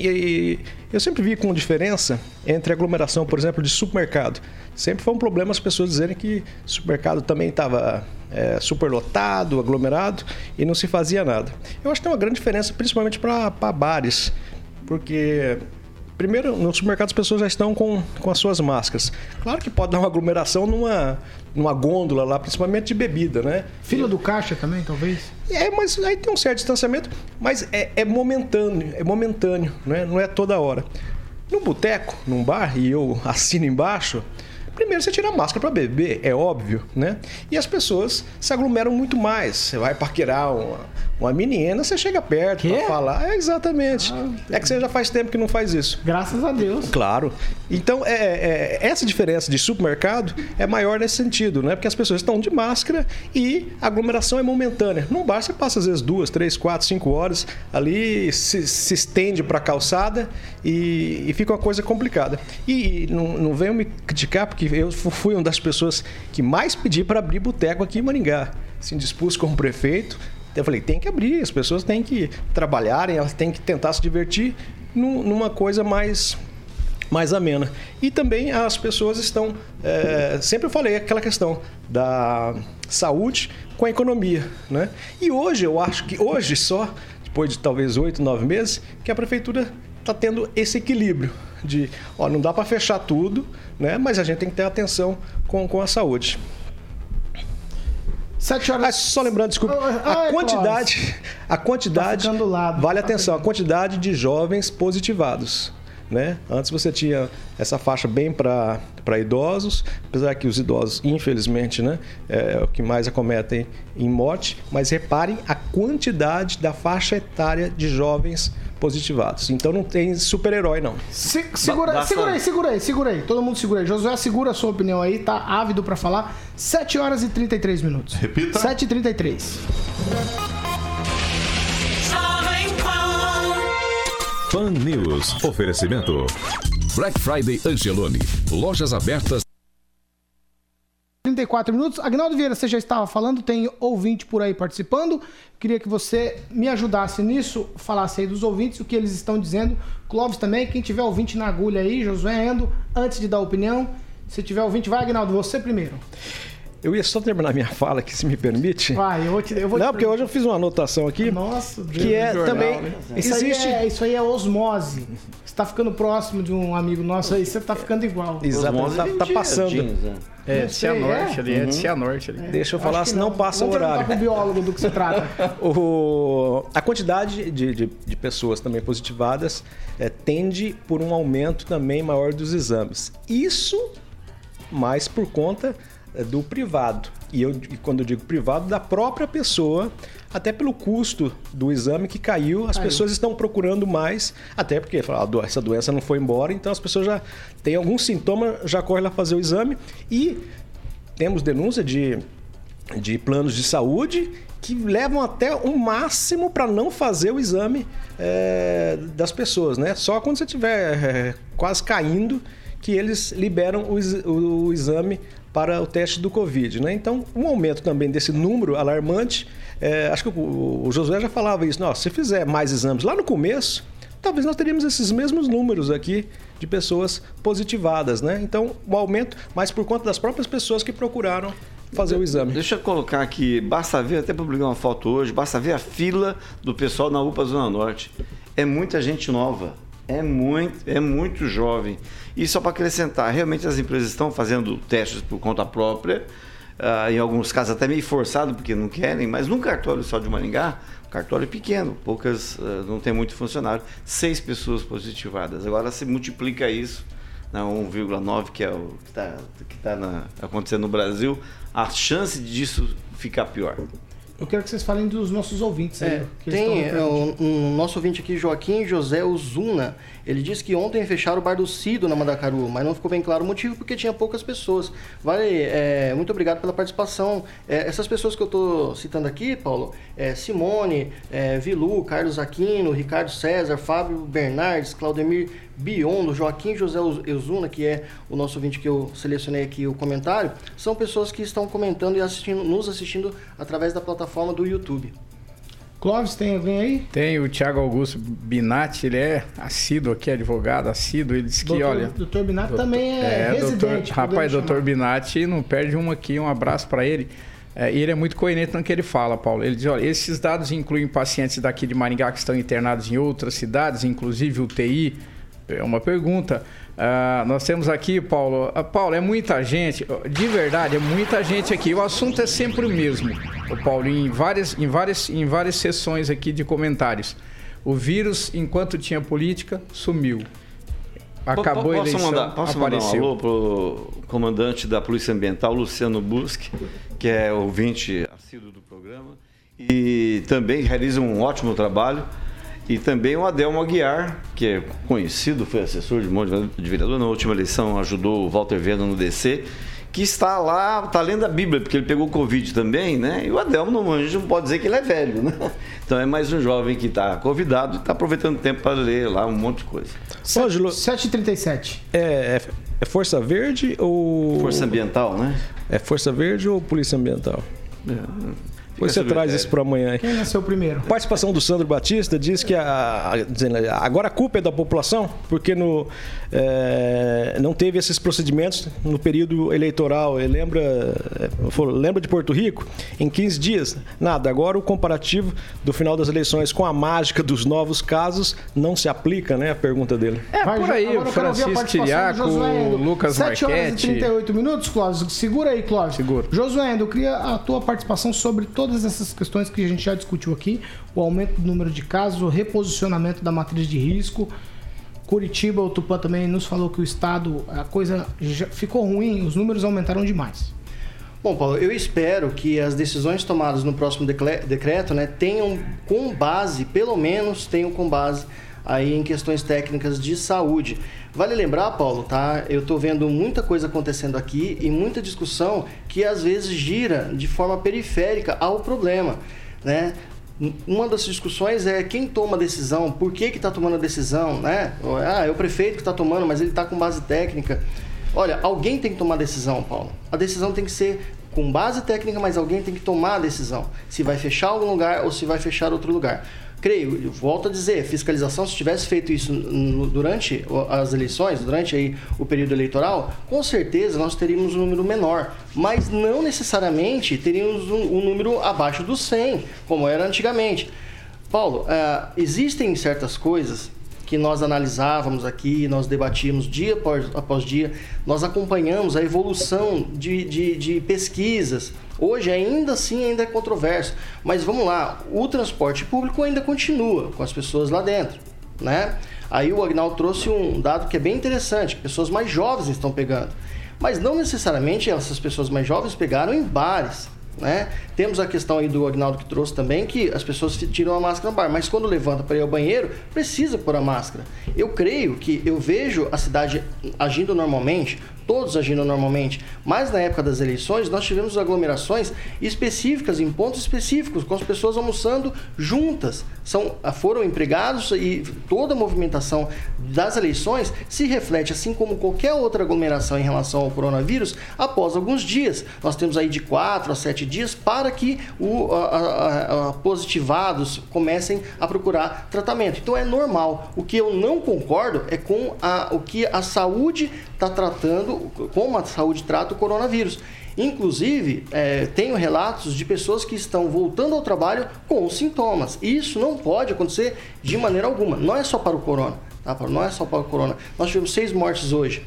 E eu sempre vi com diferença entre aglomeração, por exemplo, de supermercado. Sempre foi um problema as pessoas dizerem que supermercado também estava é, superlotado, aglomerado e não se fazia nada. Eu acho que tem uma grande diferença, principalmente para bares, porque Primeiro, no supermercado as pessoas já estão com, com as suas máscaras. Claro que pode dar uma aglomeração numa, numa gôndola lá, principalmente de bebida, né? Fila do caixa também, talvez? É, mas aí tem um certo distanciamento, mas é, é momentâneo, é momentâneo, né? não é toda hora. No boteco, num bar, e eu assino embaixo, Primeiro você tira a máscara para beber, é óbvio, né? E as pessoas se aglomeram muito mais. Você vai paquerar uma, uma menina, você chega perto para falar. É, exatamente. Ah, é que você já faz tempo que não faz isso. Graças a Deus. Claro. Então, é, é, essa diferença de supermercado é maior nesse sentido, né? Porque as pessoas estão de máscara e a aglomeração é momentânea. No bar você passa às vezes duas, três, quatro, cinco horas ali, se, se estende para a calçada e, e, fica uma coisa complicada. E, e não, não venham me criticar, porque eu fui uma das pessoas que mais pedi para abrir boteco aqui em Maringá. Se dispus como prefeito. Eu falei, tem que abrir, as pessoas têm que trabalharem, elas têm que tentar se divertir numa coisa mais mais amena. E também as pessoas estão. É, sempre eu falei aquela questão da saúde com a economia. Né? E hoje, eu acho que hoje só, depois de talvez oito, nove meses, que a prefeitura está tendo esse equilíbrio de, ó, não dá para fechar tudo, né? Mas a gente tem que ter atenção com, com a saúde. Sete horas. Ah, só lembrando, desculpa, a quantidade, a quantidade, lado, vale tá atenção, a quantidade de jovens positivados. Né? Antes você tinha essa faixa bem para idosos, apesar que os idosos, infelizmente, né, é o que mais acometem em morte, mas reparem a quantidade da faixa etária de jovens positivados. Então não tem super-herói, não. Se, segura, Basta... segura aí, segura aí, segura aí. Todo mundo segura aí. Josué, segura a sua opinião aí, tá ávido para falar. 7 horas e 33 minutos. Repita. 7 e 33. Pan News. Oferecimento. Black Friday Angelone. Lojas abertas 34 minutos. Agnaldo Vieira, você já estava falando, tem ouvinte por aí participando. Queria que você me ajudasse nisso, falasse aí dos ouvintes, o que eles estão dizendo. Clóvis também, quem tiver ouvinte na agulha aí, Josué Endo, antes de dar opinião. Se tiver ouvinte, vai, Agnaldo, você primeiro. Eu ia só terminar minha fala aqui, se me permite. Vai, eu vou te. Eu vou Não, te... porque hoje eu fiz uma anotação aqui. Nossa, Deus que é jornal, também. Né? Isso, existe... aí é, isso aí é osmose. Você está ficando próximo de um amigo nosso aí, você está ficando igual. Exatamente, tá, tá passando. Jeans, né? É, de Cianorte é? ali, é de Cianorte ali. É. Deixa eu falar, senão não. passa Vamos o horário. com o biólogo do que se trata. *laughs* o, a quantidade de, de, de, pessoas também positivadas é, tende por um aumento também maior dos exames. Isso mais por conta é, do privado. E eu, quando eu digo privado, da própria pessoa, até pelo custo do exame que caiu, as caiu. pessoas estão procurando mais, até porque ah, essa doença não foi embora, então as pessoas já têm algum sintoma, já correm lá fazer o exame. E temos denúncia de, de planos de saúde que levam até o máximo para não fazer o exame é, das pessoas, né? Só quando você estiver é, quase caindo que eles liberam o, o, o exame para o teste do Covid. Né? Então, um aumento também desse número alarmante, é, acho que o, o, Josué já falava isso, Nossa, se fizer mais exames lá no começo, talvez nós teríamos esses mesmos números aqui de pessoas positivadas, né? Então, o aumento, mas por conta das próprias pessoas que procuraram fazer o exame. Deixa eu colocar aqui, basta ver, até publicar uma foto hoje, basta ver a fila do pessoal na UPA Zona Norte. É muita gente nova, é muito, é muito jovem. E só para acrescentar, realmente as empresas estão fazendo testes por conta própria, uh, em alguns casos até meio forçado, porque não querem, mas num cartório só de Maringá, o cartório é pequeno, poucas, uh, não tem muito funcionário, seis pessoas positivadas. Agora se multiplica isso na 1,9, que é o que está que tá acontecendo no Brasil, a chance disso ficar pior. Eu quero que vocês falem dos nossos ouvintes aí. É, tem é, o, um, nosso ouvinte aqui, Joaquim José Ozuna. Ele disse que ontem fecharam o bar do Cido na Mandacaru, mas não ficou bem claro o motivo porque tinha poucas pessoas. Vale, é, muito obrigado pela participação. É, essas pessoas que eu estou citando aqui, Paulo, é, Simone, é, Vilu, Carlos Aquino, Ricardo César, Fábio Bernardes, Claudemir Biondo, Joaquim José Euzuna, que é o nosso ouvinte que eu selecionei aqui o comentário, são pessoas que estão comentando e assistindo, nos assistindo através da plataforma do YouTube. Clóvis, tem alguém aí? Tem o Thiago Augusto Binatti, ele é assíduo aqui, advogado, assíduo. Ele disse que, olha. Doutor Binatti doutor, também é, é residente. Doutor, rapaz, doutor Binatti, não perde uma aqui, um abraço para ele. É, e ele é muito coerente no que ele fala, Paulo. Ele diz: olha, esses dados incluem pacientes daqui de Maringá que estão internados em outras cidades, inclusive UTI é uma pergunta. Uh, nós temos aqui, Paulo. Uh, Paulo, é muita gente, de verdade, é muita gente aqui. O assunto é sempre o mesmo, Paulo, em várias, em, várias, em várias sessões aqui de comentários. O vírus, enquanto tinha política, sumiu. Acabou posso a eleição, mandar, posso apareceu. mandar um alô pro comandante da Polícia Ambiental, Luciano Busque, que é ouvinte assíduo do programa e também realiza um ótimo trabalho. E também o Adelmo Aguiar, que é conhecido, foi assessor de um monte de vereador, na última eleição ajudou o Walter Venda no DC, que está lá, está lendo a Bíblia, porque ele pegou Covid também, né? E o Adelmo, não, a gente não pode dizer que ele é velho, né? *laughs* Então é mais um jovem que está convidado e está aproveitando o tempo para ler lá um monte de coisa. 7h37. É, é, é Força Verde ou. Força Ambiental, né? É Força Verde ou Polícia Ambiental? É. Depois você traz isso para amanhã. Quem nasceu primeiro? Participação do Sandro Batista diz que a, a, agora a culpa é da população, porque no, é, não teve esses procedimentos no período eleitoral. Ele lembra, é, lembra de Porto Rico? Em 15 dias, nada. Agora o comparativo do final das eleições com a mágica dos novos casos não se aplica, né? A pergunta dele. É, Vai, por aí, o Francisco Tiriaco, o Lucas 7 horas e 38 minutos, Clóvis. Segura aí, Clóvis. Segura. Josué, eu queria a tua participação sobre todo todas essas questões que a gente já discutiu aqui, o aumento do número de casos, o reposicionamento da matriz de risco. Curitiba, o Tupã também nos falou que o estado, a coisa ficou ruim, os números aumentaram demais. Bom, Paulo, eu espero que as decisões tomadas no próximo decreto né, tenham com base, pelo menos tenham com base aí em questões técnicas de saúde. Vale lembrar, Paulo, tá? Eu estou vendo muita coisa acontecendo aqui e muita discussão que às vezes gira de forma periférica ao problema, né? Uma das discussões é quem toma a decisão, por que está tomando a decisão, né? Ah, é o prefeito que está tomando, mas ele está com base técnica. Olha, alguém tem que tomar a decisão, Paulo. A decisão tem que ser com base técnica, mas alguém tem que tomar a decisão. Se vai fechar algum lugar ou se vai fechar outro lugar creio, volto a dizer, fiscalização, se tivesse feito isso durante as eleições, durante aí o período eleitoral, com certeza nós teríamos um número menor, mas não necessariamente teríamos um, um número abaixo dos 100, como era antigamente. Paulo, uh, existem certas coisas que nós analisávamos aqui, nós debatíamos dia após, após dia, nós acompanhamos a evolução de, de, de pesquisas, Hoje ainda assim ainda é controverso, mas vamos lá, o transporte público ainda continua com as pessoas lá dentro, né? Aí o Agnaldo trouxe um dado que é bem interessante, pessoas mais jovens estão pegando. Mas não necessariamente essas pessoas mais jovens pegaram em bares. Né? Temos a questão aí do Agnaldo que trouxe também, que as pessoas tiram a máscara no bar, mas quando levanta para ir ao banheiro, precisa pôr a máscara. Eu creio que eu vejo a cidade agindo normalmente, todos agindo normalmente. Mas na época das eleições, nós tivemos aglomerações específicas, em pontos específicos, com as pessoas almoçando juntas. São, foram empregados e toda a movimentação das eleições se reflete, assim como qualquer outra aglomeração em relação ao coronavírus, após alguns dias. Nós temos aí de 4 a 7 dias para que o a, a, a, positivados comecem a procurar tratamento. Então é normal. O que eu não concordo é com o que a saúde está tratando, como a saúde trata o coronavírus. Inclusive, é, tenho relatos de pessoas que estão voltando ao trabalho com sintomas. E isso não pode acontecer de maneira alguma. Não é só para o corona, tá? Não é só para o corona. Nós tivemos seis mortes hoje.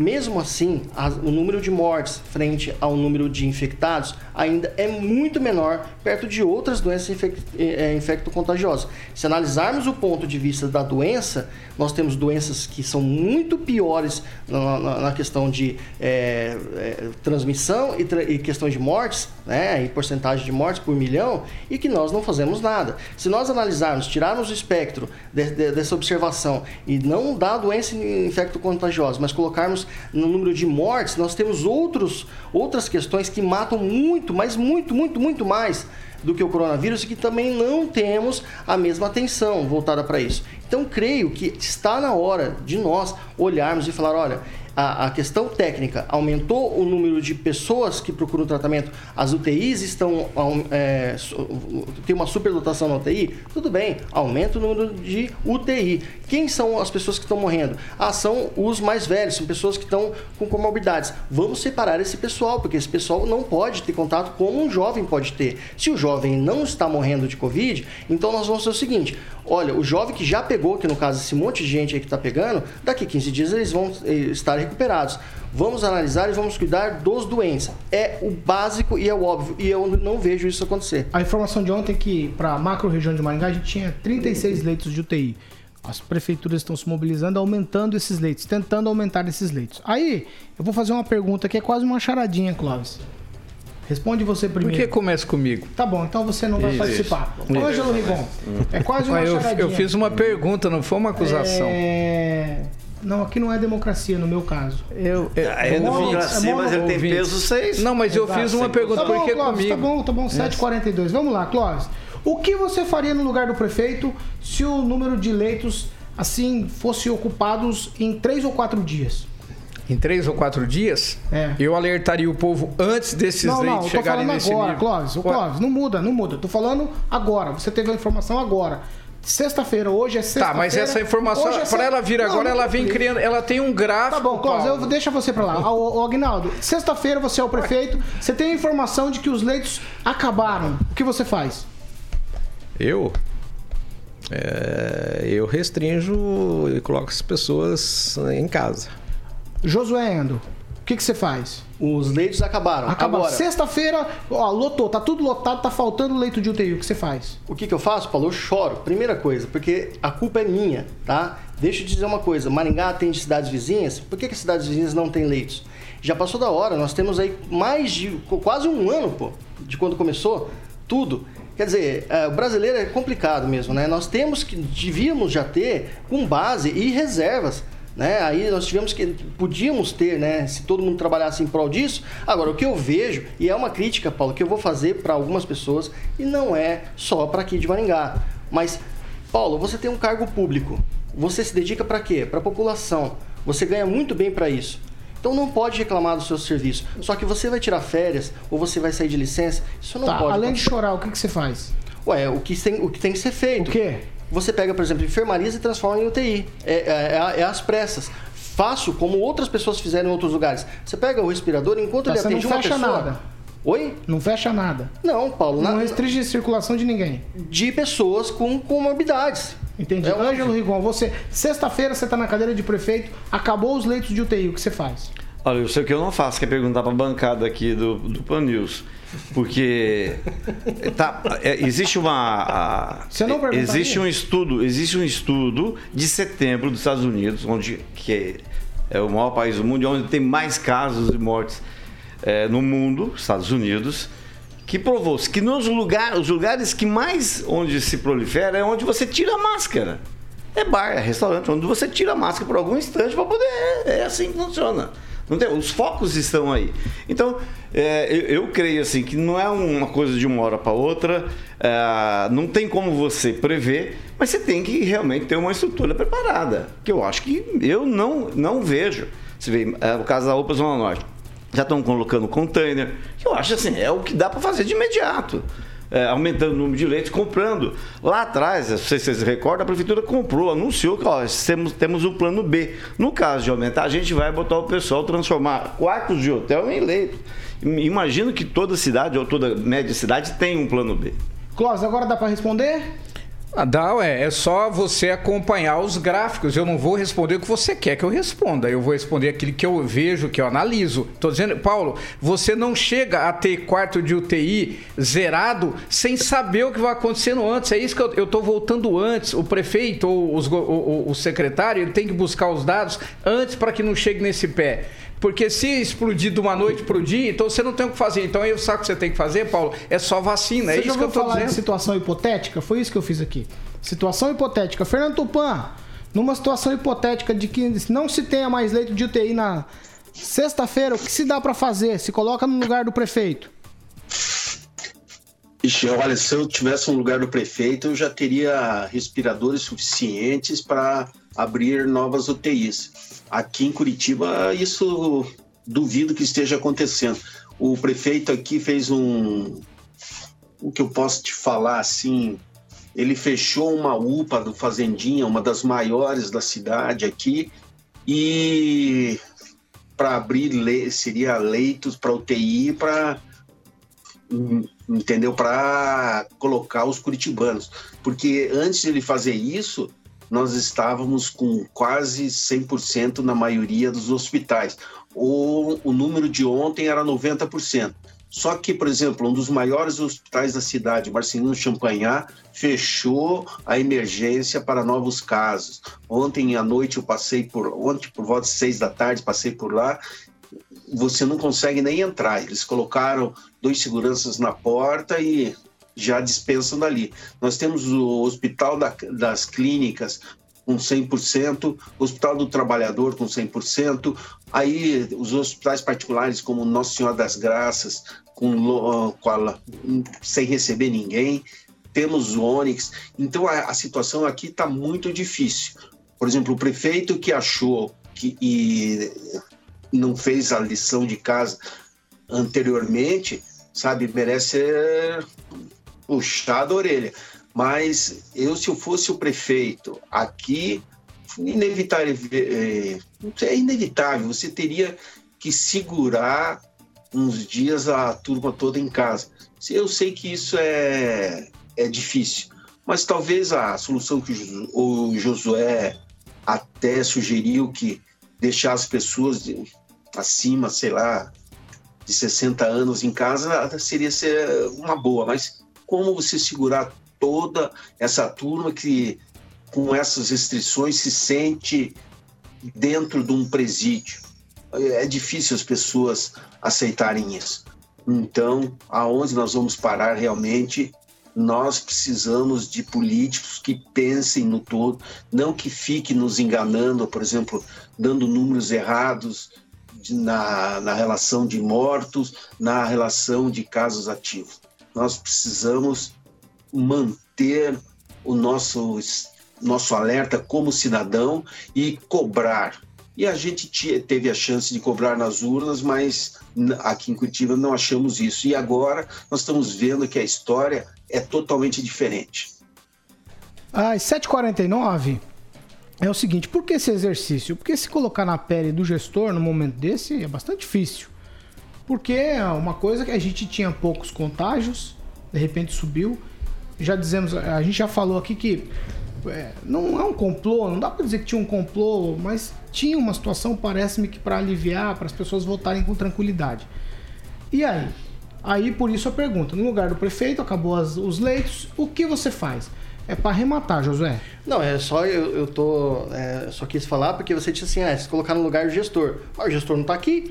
Mesmo assim, o número de mortes frente ao número de infectados ainda é muito menor perto de outras doenças infect, é, infecto-contagiosas. Se analisarmos o ponto de vista da doença, nós temos doenças que são muito piores na, na, na questão de é, é, transmissão e, tra e, de mortes, né, e porcentagem de mortes por milhão, e que nós não fazemos nada. Se nós analisarmos, tirarmos o espectro de, de, dessa observação e não da doença infecto-contagiosa, mas colocarmos no número de mortes, nós temos outros, outras questões que matam muito, mas muito, muito, muito mais do que o coronavírus e que também não temos a mesma atenção voltada para isso. Então, creio que está na hora de nós olharmos e falar: olha, a, a, questão técnica aumentou o número de pessoas que procuram tratamento, as UTIs estão é, tem uma superdotação na UTI, tudo bem, aumenta o número de UTI. Quem são as pessoas que estão morrendo? Ah, são os mais velhos, são pessoas que estão com comorbidades. Vamos separar esse pessoal, porque esse pessoal não pode ter contato como um jovem pode ter. Se o jovem não está morrendo de Covid, então nós vamos fazer o seguinte: olha, o jovem que já pegou, que no caso esse monte de gente aí que está pegando, daqui 15 dias eles vão eh, estar recuperados. Vamos analisar e vamos cuidar dos doentes. É o básico e é o óbvio. E eu não vejo isso acontecer. A informação de ontem é que para a macro região de Maringá a gente tinha 36 leitos de UTI. As prefeituras estão se mobilizando, aumentando esses leitos, tentando aumentar esses leitos. Aí, eu vou fazer uma pergunta que é quase uma charadinha, Clóvis. Responde você primeiro. Por que começa comigo? Tá bom, então você não vai Isso. participar. Ângelo Rigon, é quase uma eu, charadinha. Eu fiz uma pergunta, não foi uma acusação. É... Não, aqui não é democracia, no meu caso. Eu, eu, é, é democracia, é mas ele tem peso 6. Não, mas Exato. eu fiz uma pergunta, tá bom, por que Clóvis, comigo? Tá bom, tá bom, 7h42. Vamos lá, Clóvis. O que você faria no lugar do prefeito se o número de leitos, assim, fosse ocupados em 3 ou 4 dias? Em três ou quatro dias, é. eu alertaria o povo antes desses não, leitos não, chegarem nesse agora, nível. Clóvis, o Clóvis, não muda, não muda. Tô falando agora. Você teve a informação agora. Sexta-feira, hoje é sexta-feira. Tá, mas essa informação, é para ela vir agora, não, ela vem criando, ela tem um gráfico. Tá bom, Cláudio, eu deixa você para lá. O, Agnaldo, sexta-feira você é o prefeito, você tem a informação de que os leitos acabaram. O que você faz? Eu? É, eu restringo e coloco as pessoas em casa. Josué Endo, o que, que você faz? Os leitos acabaram. Acabaram. Sexta-feira, ó, lotou, tá tudo lotado, tá faltando leito de UTI. O que você faz? O que, que eu faço, Paulo? Eu choro. Primeira coisa, porque a culpa é minha, tá? Deixa eu te dizer uma coisa: Maringá atende cidades vizinhas. Por que, que as cidades vizinhas não têm leitos? Já passou da hora, nós temos aí mais de quase um ano, pô, de quando começou tudo. Quer dizer, é, o brasileiro é complicado mesmo, né? Nós temos que, devíamos já ter com base e reservas. Né? Aí nós tivemos que podíamos ter, né, se todo mundo trabalhasse em prol disso. Agora, o que eu vejo e é uma crítica, Paulo, que eu vou fazer para algumas pessoas e não é só para aqui de Maringá, mas Paulo, você tem um cargo público. Você se dedica para quê? Para a população. Você ganha muito bem para isso. Então não pode reclamar do seu serviço. Só que você vai tirar férias ou você vai sair de licença, isso não tá, pode. Além de chorar, o que, que você faz? Ué, o que, tem, o que tem que ser feito. O quê? Você pega, por exemplo, enfermarias e transforma em UTI. É, é, é, é às pressas. Faço como outras pessoas fizeram em outros lugares. Você pega o respirador, enquanto tá, ele atende não fecha uma pessoa... Nada. Oi? Não fecha nada. Não, Paulo. Não na... restringe a circulação de ninguém. De pessoas com comorbidades. Entendi. É Ângelo Rigon, você. Sexta-feira você está na cadeira de prefeito, acabou os leitos de UTI, o que você faz? Olha, eu sei o que eu não faço, que é perguntar para a bancada aqui do, do Pan News. Porque tá, é, existe uma. Você não existe um estudo, existe um estudo de setembro dos Estados Unidos, onde que é o maior país do mundo, e onde tem mais casos de mortes é, no mundo, Estados Unidos, que provou que nos lugares, os lugares que mais onde se prolifera é onde você tira a máscara. É bar, é restaurante, onde você tira a máscara por algum instante para poder. É assim que funciona. Não tem, os focos estão aí. Então, é, eu, eu, creio assim que não é uma coisa de uma hora para outra, é, não tem como você prever, mas você tem que realmente ter uma estrutura preparada. Que eu acho que eu não, não vejo. Você vê, é, o caso da UPA Zona Norte, já estão colocando container, que eu acho assim, é o que dá para fazer de imediato é, aumentando o número de leitos, comprando. Lá atrás, se vocês recordam, a prefeitura comprou, anunciou que ó, temos, temos o plano B. No caso de aumentar, a gente vai botar o pessoal transformar quartos de hotel em leitos. Imagino que toda cidade ou toda média cidade tem um plano B. Clóvis, agora dá para responder? Ah, dá, é, é só você acompanhar os gráficos. Eu não vou responder o que você quer que eu responda. Eu vou responder aquilo que eu vejo, que eu analiso. Tô dizendo, Paulo, você não chega a ter quarto de UTI zerado sem saber o que vai acontecendo antes. É isso que eu, eu tô voltando antes. O prefeito ou os, o secretário, ele tem que buscar os dados antes para que não chegue nesse pé. Porque se explodir de uma noite para o dia, então você não tem o que fazer. Então aí sabe o que você tem que fazer, Paulo? É só vacina. É você é isso que eu estou dizendo. de situação hipotética? Foi isso que eu fiz aqui. Situação hipotética. Fernando Tupan, numa situação hipotética de que não se tenha mais leito de UTI na sexta-feira, o que se dá para fazer? Se coloca no lugar do prefeito. Ixi, olha, se eu tivesse no lugar do prefeito, eu já teria respiradores suficientes para abrir novas UTIs. Aqui em Curitiba, isso duvido que esteja acontecendo. O prefeito aqui fez um. O que eu posso te falar assim? Ele fechou uma UPA do Fazendinha, uma das maiores da cidade aqui, e para abrir le... seria leitos para UTI para entendeu para colocar os curitibanos porque antes de ele fazer isso nós estávamos com quase 100% na maioria dos hospitais. O, o número de ontem era 90%. Só que, por exemplo, um dos maiores hospitais da cidade, Marcelino Champagnat, fechou a emergência para novos casos. Ontem à noite eu passei por, ontem por volta de seis da tarde, passei por lá. Você não consegue nem entrar. Eles colocaram dois seguranças na porta e já dispensam dali. Nós temos o Hospital da, das Clínicas com 100%, o Hospital do Trabalhador com 100%, aí os hospitais particulares como Nossa Senhora das Graças, com, com a, sem receber ninguém, temos o Onix, então a, a situação aqui está muito difícil. Por exemplo, o prefeito que achou que e não fez a lição de casa anteriormente, sabe, merece puxado a orelha. Mas eu, se eu fosse o prefeito aqui, inevitável, é, é inevitável, você teria que segurar uns dias a turma toda em casa. Eu sei que isso é, é difícil, mas talvez a solução que o Josué até sugeriu que deixar as pessoas acima, sei lá, de 60 anos em casa seria ser uma boa, mas como você segurar toda essa turma que, com essas restrições, se sente dentro de um presídio. É difícil as pessoas aceitarem isso. Então, aonde nós vamos parar realmente? Nós precisamos de políticos que pensem no todo, não que fiquem nos enganando, por exemplo, dando números errados na, na relação de mortos, na relação de casos ativos nós precisamos manter o nosso, nosso alerta como cidadão e cobrar. E a gente teve a chance de cobrar nas urnas, mas aqui em Curitiba não achamos isso. E agora nós estamos vendo que a história é totalmente diferente. Às 7h49 é o seguinte: por que esse exercício? Porque se colocar na pele do gestor no momento desse é bastante difícil. Porque é uma coisa que a gente tinha poucos contágios, de repente subiu. Já dizemos, a gente já falou aqui que é, não é um complô, não dá para dizer que tinha um complô, mas tinha uma situação, parece-me que para aliviar, para as pessoas voltarem com tranquilidade. E aí? Aí por isso a pergunta: no lugar do prefeito, acabou as, os leitos, o que você faz? É para arrematar, Josué. Não, é só eu, eu tô. É, só quis falar porque você disse assim: ah, se colocar no lugar do gestor. Mas o gestor não está aqui.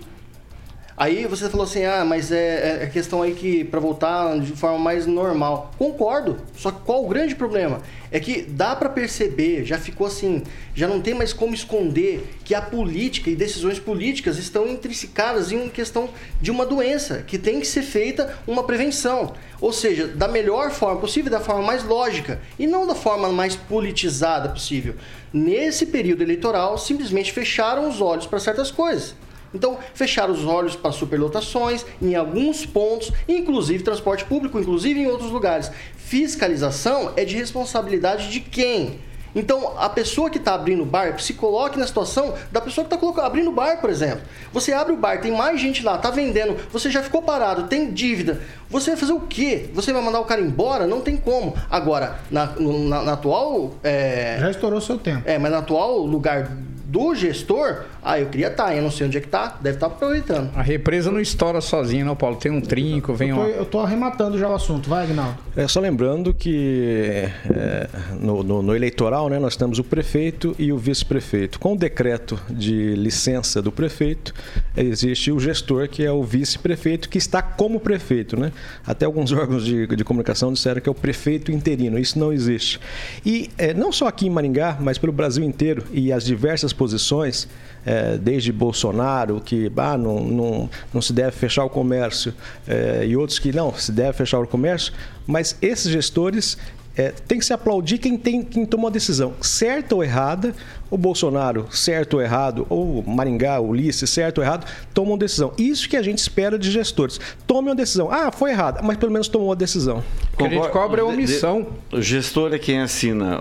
Aí você falou assim, ah, mas é, é questão aí que para voltar de forma mais normal. Concordo. Só que qual o grande problema? É que dá para perceber, já ficou assim, já não tem mais como esconder que a política e decisões políticas estão intrinsecadas em uma questão de uma doença que tem que ser feita uma prevenção. Ou seja, da melhor forma possível, da forma mais lógica e não da forma mais politizada possível. Nesse período eleitoral, simplesmente fecharam os olhos para certas coisas. Então, fecharam os olhos para superlotações em alguns pontos, inclusive transporte público, inclusive em outros lugares. Fiscalização é de responsabilidade de quem? Então, a pessoa que está abrindo o bar, se coloque na situação da pessoa que está abrindo o bar, por exemplo. Você abre o bar, tem mais gente lá, está vendendo, você já ficou parado, tem dívida. Você vai fazer o quê? Você vai mandar o cara embora? Não tem como. Agora, na, na, na atual. É... Já estourou seu tempo. É, mas no atual lugar do gestor, ah, eu queria estar, tá, eu não sei onde é que tá, deve estar tá aproveitando. A represa não estoura sozinha, não, Paulo. Tem um trinco, vem eu tô, Eu tô arrematando já o assunto, vai, Agnaldo. É só lembrando que é, no, no, no, eleitoral, né, nós temos o prefeito e o vice-prefeito. Com o decreto de licença do prefeito, existe o gestor, que é o vice-prefeito, que está como prefeito, né? Até alguns *laughs* órgãos de, de comunicação disseram que é o prefeito interino. Isso não existe. E é, não só aqui em Maringá, mas pelo Brasil inteiro e as diversas posições, é, desde Bolsonaro, que ah, não, não, não se deve fechar o comércio, é, e outros que não, se deve fechar o comércio, mas esses gestores é, tem que se aplaudir quem, tem, quem toma a decisão, certa ou errada. O Bolsonaro, certo ou errado, ou Maringá, Ulisses, certo ou errado, tomam decisão. Isso que a gente espera de gestores. Tome uma decisão. Ah, foi errada, mas pelo menos tomou a decisão. O que a gente cobra é omissão. O gestor é quem assina.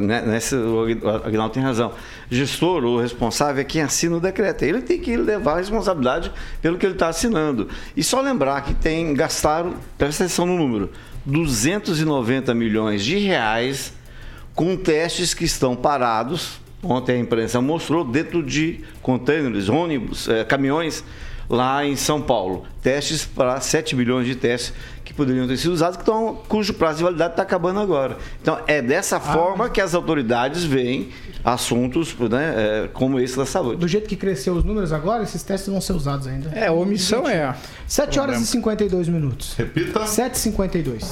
Né, nessa, o Agnaldo tem razão. Gestor, o responsável, é quem assina o decreto. Ele tem que levar a responsabilidade pelo que ele está assinando. E só lembrar que tem gastaram, presta atenção no número, 290 milhões de reais com testes que estão parados. Ontem a imprensa mostrou dentro de contêineres, ônibus, eh, caminhões lá em São Paulo. Testes para 7 milhões de testes que poderiam ter sido usados, que estão, cujo prazo de validade está acabando agora. Então, é dessa ah, forma que as autoridades veem assuntos né, é, como esse da saúde. Do jeito que cresceu os números agora, esses testes vão ser usados ainda. É, omissão é. 7 horas e 52 minutos. Repita. 7h52.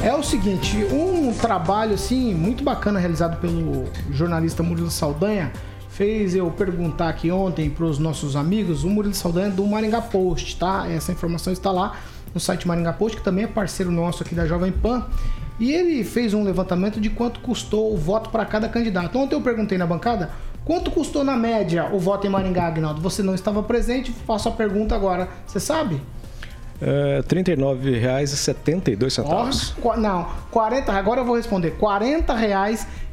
É o seguinte, um trabalho assim muito bacana realizado pelo jornalista Murilo Saldanha fez eu perguntar aqui ontem para os nossos amigos, o Murilo Saldanha do Maringá Post, tá? Essa informação está lá no site Maringá Post, que também é parceiro nosso aqui da Jovem Pan. E ele fez um levantamento de quanto custou o voto para cada candidato. Ontem eu perguntei na bancada quanto custou na média o voto em Maringá, Agnaldo. Você não estava presente, faço a pergunta agora. Você sabe? R$ 39,72. Oh, não, 40, agora eu vou responder. R$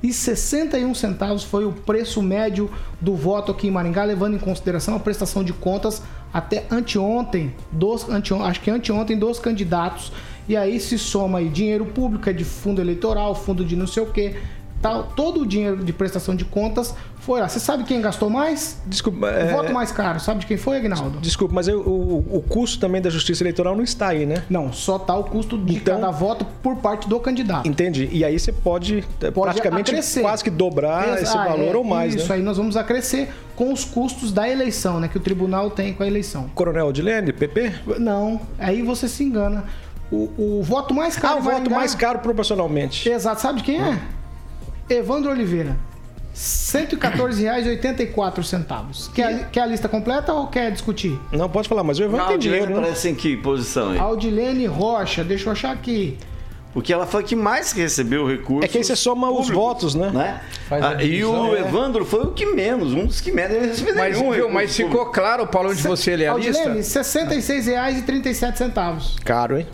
40,61 foi o preço médio do voto aqui em Maringá, levando em consideração a prestação de contas até anteontem, dos, ante, acho que anteontem, dos candidatos. E aí se soma aí dinheiro público, é de fundo eleitoral, fundo de não sei o quê, tal, todo o dinheiro de prestação de contas foi lá. Você sabe quem gastou mais? Desculpa. O é... voto mais caro, sabe de quem foi, Agnaldo? Desculpa, mas eu, o, o custo também da justiça eleitoral não está aí, né? Não, só está o custo de então, cada voto por parte do candidato. Entendi. E aí você pode, eh, pode praticamente acrescer. quase que dobrar esse ah, valor é, ou mais, isso, né? aí nós vamos acrescer com os custos da eleição, né? Que o tribunal tem com a eleição. Coronel Odilene, PP? Não, aí você se engana. O, o voto mais caro. Ah, o voto mais caro proporcionalmente. Exato. Sabe de quem é? Evandro Oliveira. R$ 114,84. Quer, quer a lista completa ou quer discutir? Não, pode falar, mas o Evandro tem dinheiro. Né? Aparece em que posição aí? Aldilene Rocha, deixa eu achar aqui. Porque ela foi a que mais recebeu recursos. É que aí você soma públicos, os votos, né? né? Ah, e o é. Evandro foi o que menos, um dos que menos recebeu mas, viu, mas ficou claro, Paulo, onde você lê a Aldilene, lista? R$ 66,37. Caro, hein?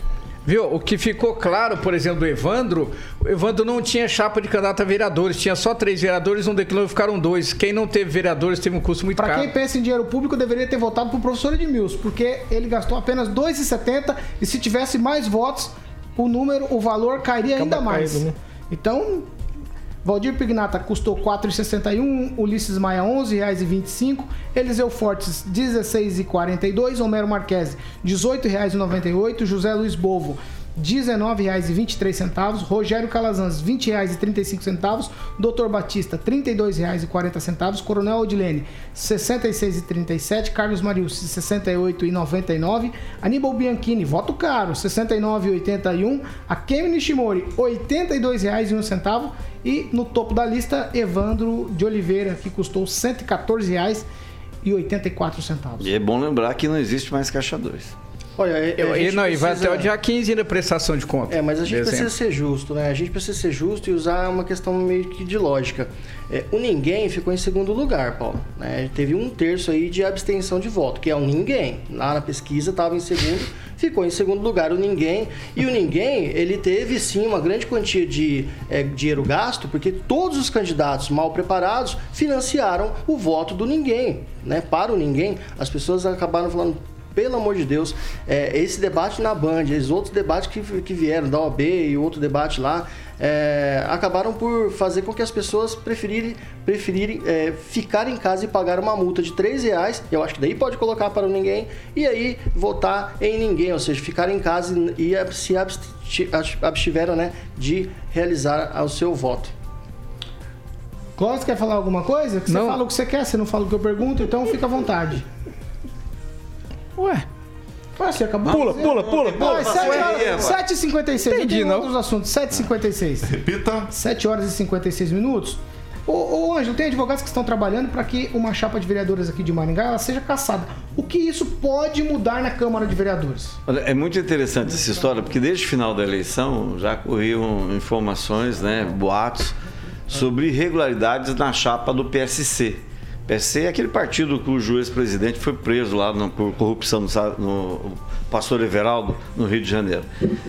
Viu? O que ficou claro, por exemplo, do Evandro, o Evandro não tinha chapa de candidato a vereadores, tinha só três vereadores, um declinou ficaram dois. Quem não teve vereadores teve um custo muito pra caro. Para quem pensa em dinheiro público, deveria ter votado pro professor Edmilson, porque ele gastou apenas R$ 2,70 e se tivesse mais votos, o número, o valor cairia Acaba ainda mais. Caindo, né? Então, Valdir Pignata custou 4,61, Ulisses Maia R$ 11,25, Eliseu Fortes R$ 16,42, Homero Marques R$ 18,98, José Luiz Bovo R$19,23. Rogério Calazans, R$ 20,35. Doutor Batista, R$ 32,40. Coronel Odilene, R$ 66,37. Carlos Marius, R$ 68,99. Aníbal Bianchini, voto caro, R$ 69,81. A Kemi Nishimori, R$ 82,01. E no topo da lista, Evandro de Oliveira, que custou R$ 114,84. E é bom lembrar que não existe mais caixa 2. Olha, é- Eu, a e não, e vai precisa- até o dia 15 ainda prestação de conta. É, mas a gente precisa ser justo, né? A gente precisa ser justo e usar uma questão meio que de lógica. É, o ninguém ficou em segundo lugar, Paulo. né? Teve um terço aí de abstenção de voto, que é o ninguém. Lá na pesquisa estava em segundo, ficou em segundo lugar o ninguém. E o ninguém, ele teve sim uma grande quantia de é, dinheiro gasto, porque todos os candidatos mal preparados financiaram o voto do ninguém, né? Para o ninguém, as pessoas acabaram falando pelo amor de Deus, é, esse debate na Band, esses outros debates que, que vieram da OAB e outro debate lá, é, acabaram por fazer com que as pessoas preferirem, preferirem é, ficar em casa e pagar uma multa de 3 reais, eu acho que daí pode colocar para ninguém, e aí votar em ninguém, ou seja, ficar em casa e se absti- abstiveram né, de realizar o seu voto. Clóvis, quer falar alguma coisa? Que você Não. fala o que você quer, você não fala o que eu pergunto, então fica à vontade. Ué, Ué, você acabou Pula, pula, pula, pula. Vai, 7 horas, 7h56. Entendi, Tem não. outros assuntos. 7h56. Repita. 7 horas e 56 minutos. Ô, ô Ângelo, tem advogados que estão trabalhando para que uma chapa de vereadores aqui de Maringá ela seja caçada. O que isso pode mudar na Câmara de Vereadores? Olha, é muito interessante essa história, porque desde o final da eleição já corriam informações, né, boatos, sobre irregularidades na chapa do PSC. PSC é aquele partido cujo ex-presidente foi preso lá no- por corrupção no, no Pastor Everaldo, no Rio de Janeiro.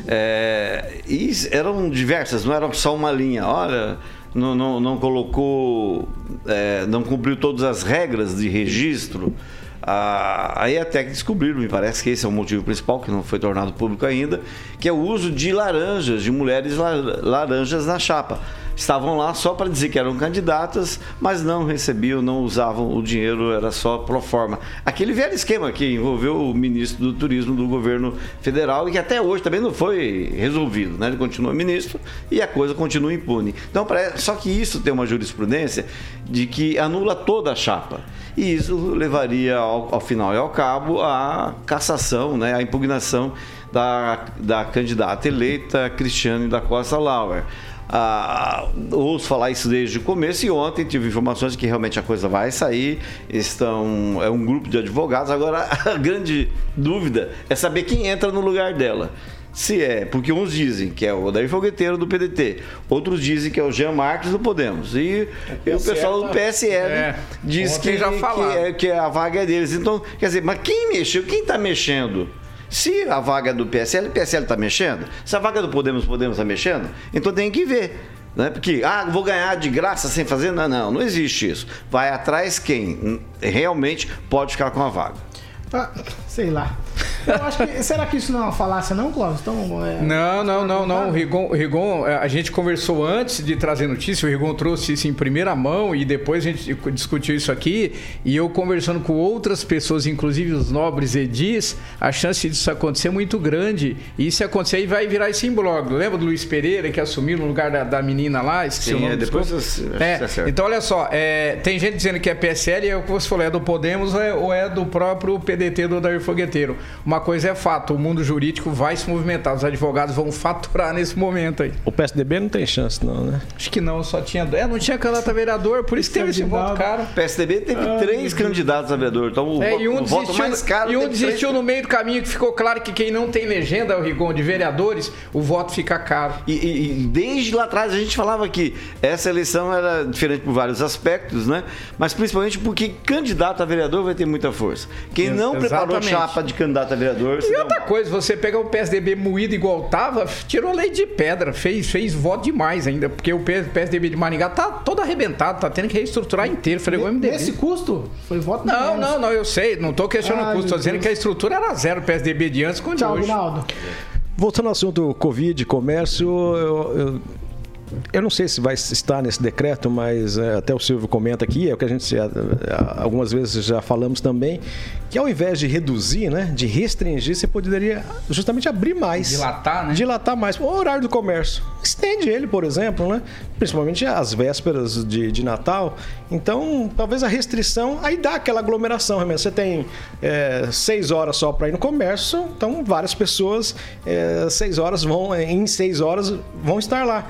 É, e eram diversas, não era só uma linha. Olha, não, não, não colocou, é, não cumpriu todas as regras de registro. Ah, aí até que descobriram, me parece que esse é o motivo principal, que não foi tornado público ainda, que é o uso de laranjas, de mulheres la- laranjas na chapa. Estavam lá só para dizer que eram candidatas, mas não recebiam, não usavam o dinheiro, era só pro forma. Aquele velho esquema que envolveu o ministro do Turismo do governo federal e que até hoje também não foi resolvido, né? Ele continua ministro e a coisa continua impune. Então, só que isso tem uma jurisprudência de que anula toda a chapa. E isso levaria ao, ao final e ao cabo a cassação, né, a impugnação da, da candidata eleita Cristiane da Costa Lauer. Ah, ouço falar isso desde o começo e ontem tive informações de que realmente a coisa vai sair. Estão, é um grupo de advogados. Agora, *laughs* a grande dúvida é saber quem entra no lugar dela. Se é, porque uns dizem que é o Odair Fogueteiro do PDT, outros dizem que é o Jean Marques do Podemos. E, e o pessoal do PSL É, diz que, já que, é, que a vaga é deles. Então, quer dizer, mas quem mexeu? Quem está mexendo? Se a vaga é do PSL, o PSL está mexendo. Se a vaga é do Podemos, Podemos está mexendo. Então tem que ver. Né? Porque, ah, vou ganhar de graça sem fazer? Não, não, não existe isso. Vai atrás quem realmente pode ficar com a vaga. Ah, sei lá. Eu acho que, será que isso não é uma falácia, não, Clóvis? Então, é, Não, não, não, não. O Rigon, o Rigon, eh, a gente conversou antes de trazer notícia, o Rigon trouxe isso em primeira mão e depois a gente discutiu isso aqui. E eu conversando com outras pessoas, inclusive os nobres edis, a chance disso acontecer é muito grande. E se acontecer, aí vai virar esse blog. Lembra do Luiz Pereira que assumiu no lugar da, da menina lá? Esqueci Sim, o nome é, depois você- É, tá certo. então olha só, é, tem gente dizendo que é PSL é o que você falou, é do Podemos ou é, ou é do próprio PDT do Odair Fogueteiro. Uma coisa é fato, o mundo jurídico vai se movimentar, os advogados vão faturar nesse momento aí. O PSDB não tem chance, não, né? Acho que não, só tinha. É, não tinha candidato a vereador, por isso que teve esse voto caro. O PSDB teve três candidatos a vereador. Então, o, É, voto, e um o voto desistiu, mais caro e um desistiu três- no meio do caminho que ficou claro que quem não tem legenda, o Rigon, de vereadores, o voto fica caro. E, e- e desde lá atrás a gente falava que essa eleição era diferente por vários aspectos, né? Mas principalmente porque candidato a vereador vai ter muita força. Quem não preparou Exatamente. chapa de candidato a vereador, se E outra mal. coisa, você pegar o PSDB moído igual tava, tirou lei de pedra, fez, fez voto demais ainda, porque o PSDB de Maringá tá todo arrebentado, tá tendo que reestruturar inteiro. Falei, o MDB. Nesse custo, foi voto Não, menos. não, não, eu sei, não tô questionando Ai, o custo, tô dizendo Deus. que a estrutura era zero PSDB de antes com de Tchau, hoje. Rinaldo. Voltando ao assunto Covid, comércio, eu, eu- eu não sei se vai estar nesse decreto, mas é, até o Silvio comenta aqui, é o que a gente é, algumas vezes já falamos também, que ao invés de reduzir, né, de restringir, você poderia justamente abrir mais. Dilatar, né? Dilatar mais. O horário do comércio. Estende ele, por exemplo, né? Principalmente às vésperas de, de Natal. Então, talvez a restrição, aí dá aquela aglomeração, realmente. Você tem é, seis horas só para ir no comércio, então várias pessoas, é, seis horas vão, em seis horas, vão estar lá.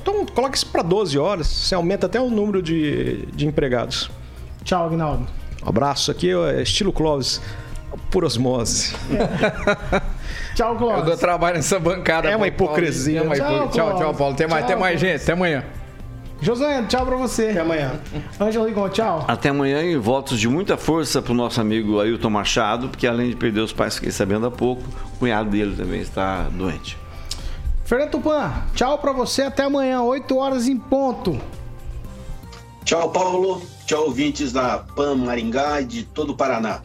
Então coloca isso para 12 horas, você aumenta até o número de, de empregados. Tchau, Agnaldo. Um abraço, aqui é estilo Clóvis, por osmose. *laughs* Tchau, Clóvis. Eu dou trabalho nessa bancada. É uma Paulo. hipocrisia. É uma hipo- Tchau, Tchau, tchau, Clóvis. Paulo. Até mais, Tchau, até mais, gente. Até amanhã. Josué, tchau pra você. Até amanhã. Ângelo Rigon, tchau. Até amanhã e votos de muita força para o nosso amigo Ailton Machado, porque além de perder os pais, fiquei sabendo há pouco, o cunhado dele também está doente. Fernando Tupan, tchau pra você. Até amanhã, 8 horas em ponto. Tchau, Paulo. Tchau, ouvintes da PAN Maringá e de todo o Paraná.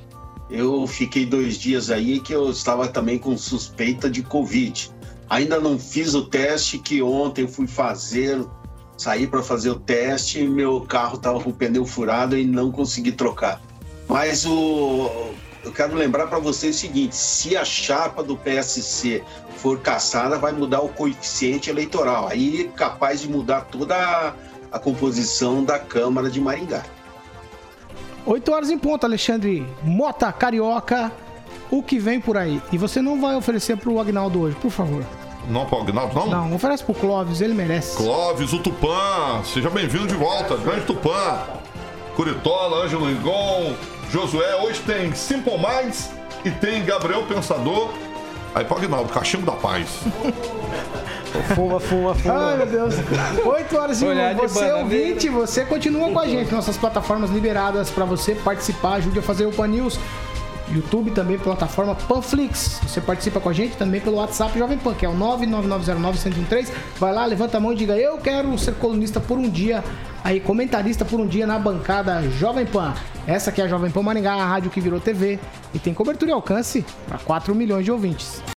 Eu fiquei dois dias aí que eu estava também com suspeita de Covid. Ainda não fiz o teste que ontem fui fazer, saí para fazer o teste e meu carro estava com o pneu furado e não consegui trocar. Mas o, eu quero lembrar para vocês o seguinte: se a chapa do PSC for caçada, vai mudar o coeficiente eleitoral. Aí capaz de mudar toda a, a composição da Câmara de Maringá. 8 horas em ponto, Alexandre Mota, Carioca. O que vem por aí? E você não vai oferecer pro Agnaldo hoje, por favor. Não para o Agnaldo, não? Não, oferece pro Clóvis, ele merece. Clóvis, o Tupã, seja bem-vindo de volta, grande Tupã. Curitola, Ângelo Rigon, Josué, hoje tem Simple Mais e tem Gabriel Pensador. Aí para o Agnaldo, cachimbo da paz. Fuma, fuma, Ai, fuma. meu Deus. 8 horas Olhar de Você bananeira. ouvinte, você continua com a gente. Nossas plataformas liberadas para você participar. Ajude a fazer o Pan News. YouTube também, plataforma Panflix. Você participa com a gente também pelo WhatsApp Jovem Pan, que é o 99909-1013. Vai lá, levanta a mão e diga: Eu quero ser colunista por um dia, aí comentarista por um dia na bancada Jovem Pan. Essa aqui é a Jovem Pan Maringá, a rádio que virou TV e tem cobertura e alcance para 4 milhões de ouvintes.